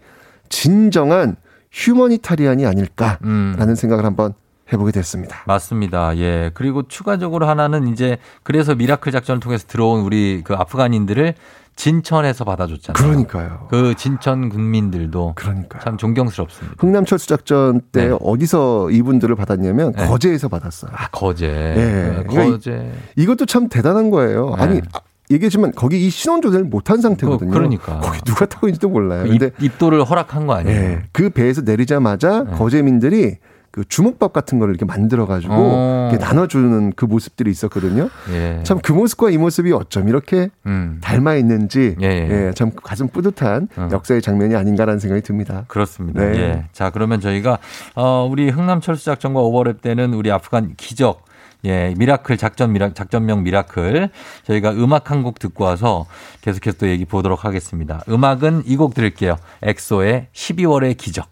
진정한 humanitarian이 아닐까라는 음. 생각을 한번 해보게 됐습니다. 맞습니다. 예. 그리고 추가적으로 하나는 이제 그래서 miracle 작전을 통해서 들어온 우리 그 아프간인들을 진천에서 받아줬잖아요. 그러니까요. 그 진천 군민들도 그러니까요. 참 존경스럽습니다. 흥남 철수 작전 때 네. 어디서 이분들을 받았냐면 네. 거제에서 받았어요. 아, 거제. 예. 거제. 이것도 참 대단한 거예요. 네. 아니 아, 얘기했지만 거기 이 신원 조사를 못한 상태거든요. 그- 그러니까. 거기 누가 타고 있는지도 몰라요. 입, 근데 입 도를 허락한 거 아니에요? 예, 그 배에서 내리자마자 네. 거제민들이 그 주먹밥 같은 거를 이렇게 만들어 가지고 어. 나눠주는 그 모습들이 있었거든요. 예. 참그 모습과 이 모습이 어쩜 이렇게 음. 닮아 있는지 예, 예. 예, 참 가슴 뿌듯한 어. 역사의 장면이 아닌가라는 생각이 듭니다. 그렇습니다. 네. 예. 자, 그러면 저희가 어 우리 흥남 철수 작전과 오버랩되는 우리 아프간 기적 예, miracle 작전 미라 작전명 miracle 저희가 음악 한 곡 듣고 와서 계속해서 또 얘기 보도록 하겠습니다. 음악은 이 곡 들을게요. 엑소의 12월의 기적.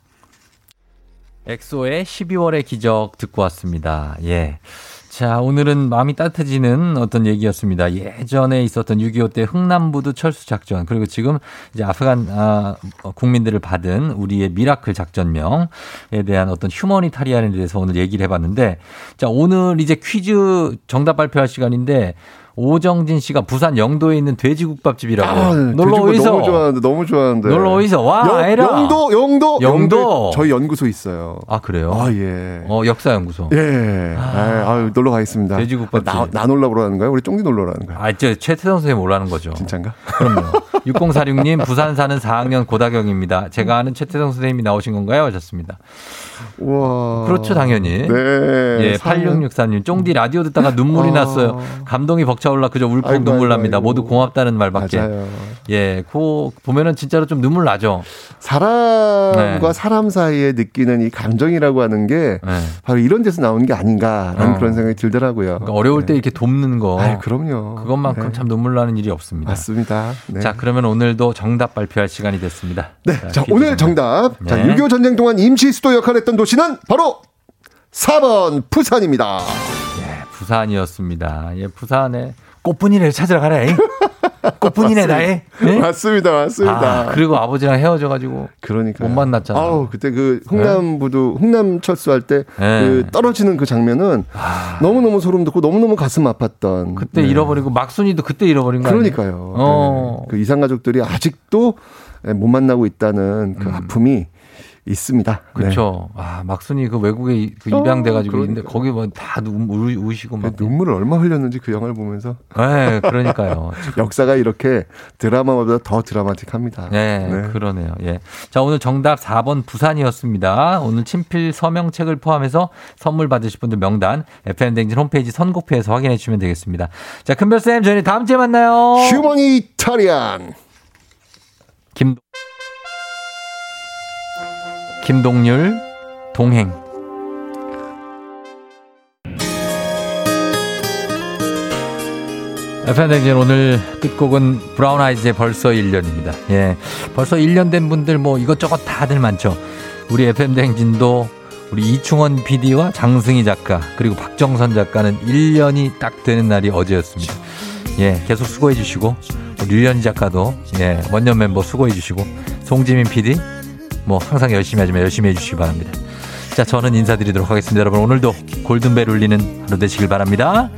엑소의 12월의 기적 듣고 왔습니다. 예. 자, 오늘은 마음이 따뜻해지는 어떤 얘기였습니다. 예전에 있었던 6.25 때 흥남부두 철수 작전, 그리고 지금 이제 아프간, 아, 국민들을 받은 우리의 miracle 작전명에 대한 어떤 humanitarian에 대해서 오늘 얘기를 해봤는데, 자, 오늘 이제 퀴즈 정답 발표할 시간인데, 오정진 씨가 부산 영도에 있는 돼지국밥집이라고. 아, 놀러 돼지국밥 오이소. 너무 좋아하는데 너무 좋아하는데. 놀러 오이소. 와, 영, 아이라. 영도 영도 영도. 저희 연구소 있어요. 아, 그래요? 아 예. 어, 역사 연구소. 예. 아, 아유, 놀러 가겠습니다. 돼지국밥집. 나, 나 놀러 오라는 거야? 우리 쫑디 놀러 라는 거야? 아, 저 최태성 선생님 오라는 거죠. 진짠가? 그럼요. 6046님, 부산 사는 4학년 고다경입니다. 제가 아는 최태성 선생님이 나오신 건가요? 하셨습니다. 와. 그렇죠, 당연히. 네. 예, 8664님, 쫑디 라디오 듣다가 눈물이 어. 났어요. 감동이 벅 차올라 그저 울컥 아이고, 눈물 아이고, 납니다. 아이고. 모두 고맙다는 말밖에. 맞아요. 예, 그 보면은 진짜로 좀 눈물 나죠. 사람과 네. 사람 사이에 느끼는 이 감정이라고 하는 게 네. 바로 이런 데서 나오는 게 아닌가라는 어. 그런 생각이 들더라고요. 그러니까 어려울 때 이렇게 돕는 거. 아이, 그럼요. 그것만큼 네. 참 눈물 나는 일이 없습니다. 맞습니다. 네. 자, 그러면 오늘도 정답 발표할 시간이 됐습니다. 네. 자, 오늘 정답. 자, 네. 6.25 전쟁 동안 임시 수도 역할을 했던 도시는 바로 4번 부산입니다. 부산이었습니다. 예, 부산에 꽃분이를 찾으러 가래. 꽃분이네 나의. 예? 맞습니다. 맞습니다. 아, 그리고 아버지랑 헤어져가지고 그러니까 못 만났잖아. 아우 그때 그 흥남부두 흥남 철수할 때그 네. 떨어지는 그 장면은 너무 너무 소름 돋고 너무 너무 가슴 아팠던. 그때 네. 잃어버리고 막순이도 그때 잃어버린 거 아니에요? 그러니까요. 어. 네. 그 이산 가족들이 아직도 못 만나고 있다는 그 아픔이 있습니다. 네. 그렇죠. 아, 막순이 그 외국에 이- 그 어, 입양돼가지고 그러니까. 있는데 거기 뭐다 우시고 막. 그 눈물을 얼마 흘렸는지 그 영화를 보면서. 네, 그러니까요. 역사가 이렇게 드라마보다 더 드라마틱합니다. 네, 그러네요. 예. 자, 오늘 정답 4번 부산이었습니다. 오늘 친필 서명책을 포함해서 선물 받으실 분들 명단 FM댕진 홈페이지 선곡표에서 확인해 주시면 되겠습니다. 자, 큰별 쌤, 저희 다음 주에 만나요. 휴머니타리안. 김, 김동률, 동행. FM댕진 오늘 끝곡은 브라운 아이즈의 벌써 1년입니다. 예. 벌써 1년 된 분들 뭐 이것저것 다들 많죠. 우리 FM댕진도 우리 이충원 PD와 장승희 작가 그리고 박정선 작가는 1년이 딱 되는 날이 어제였습니다. 예. 계속 수고해 주시고 류현 작가도 예. 원년 멤버 수고해 주시고 송지민 PD 뭐 항상 열심히 하지만 열심히 해 주시기 바랍니다. 자, 저는 인사드리도록 하겠습니다. 여러분 오늘도 골든벨 울리는 하루 되시길 바랍니다.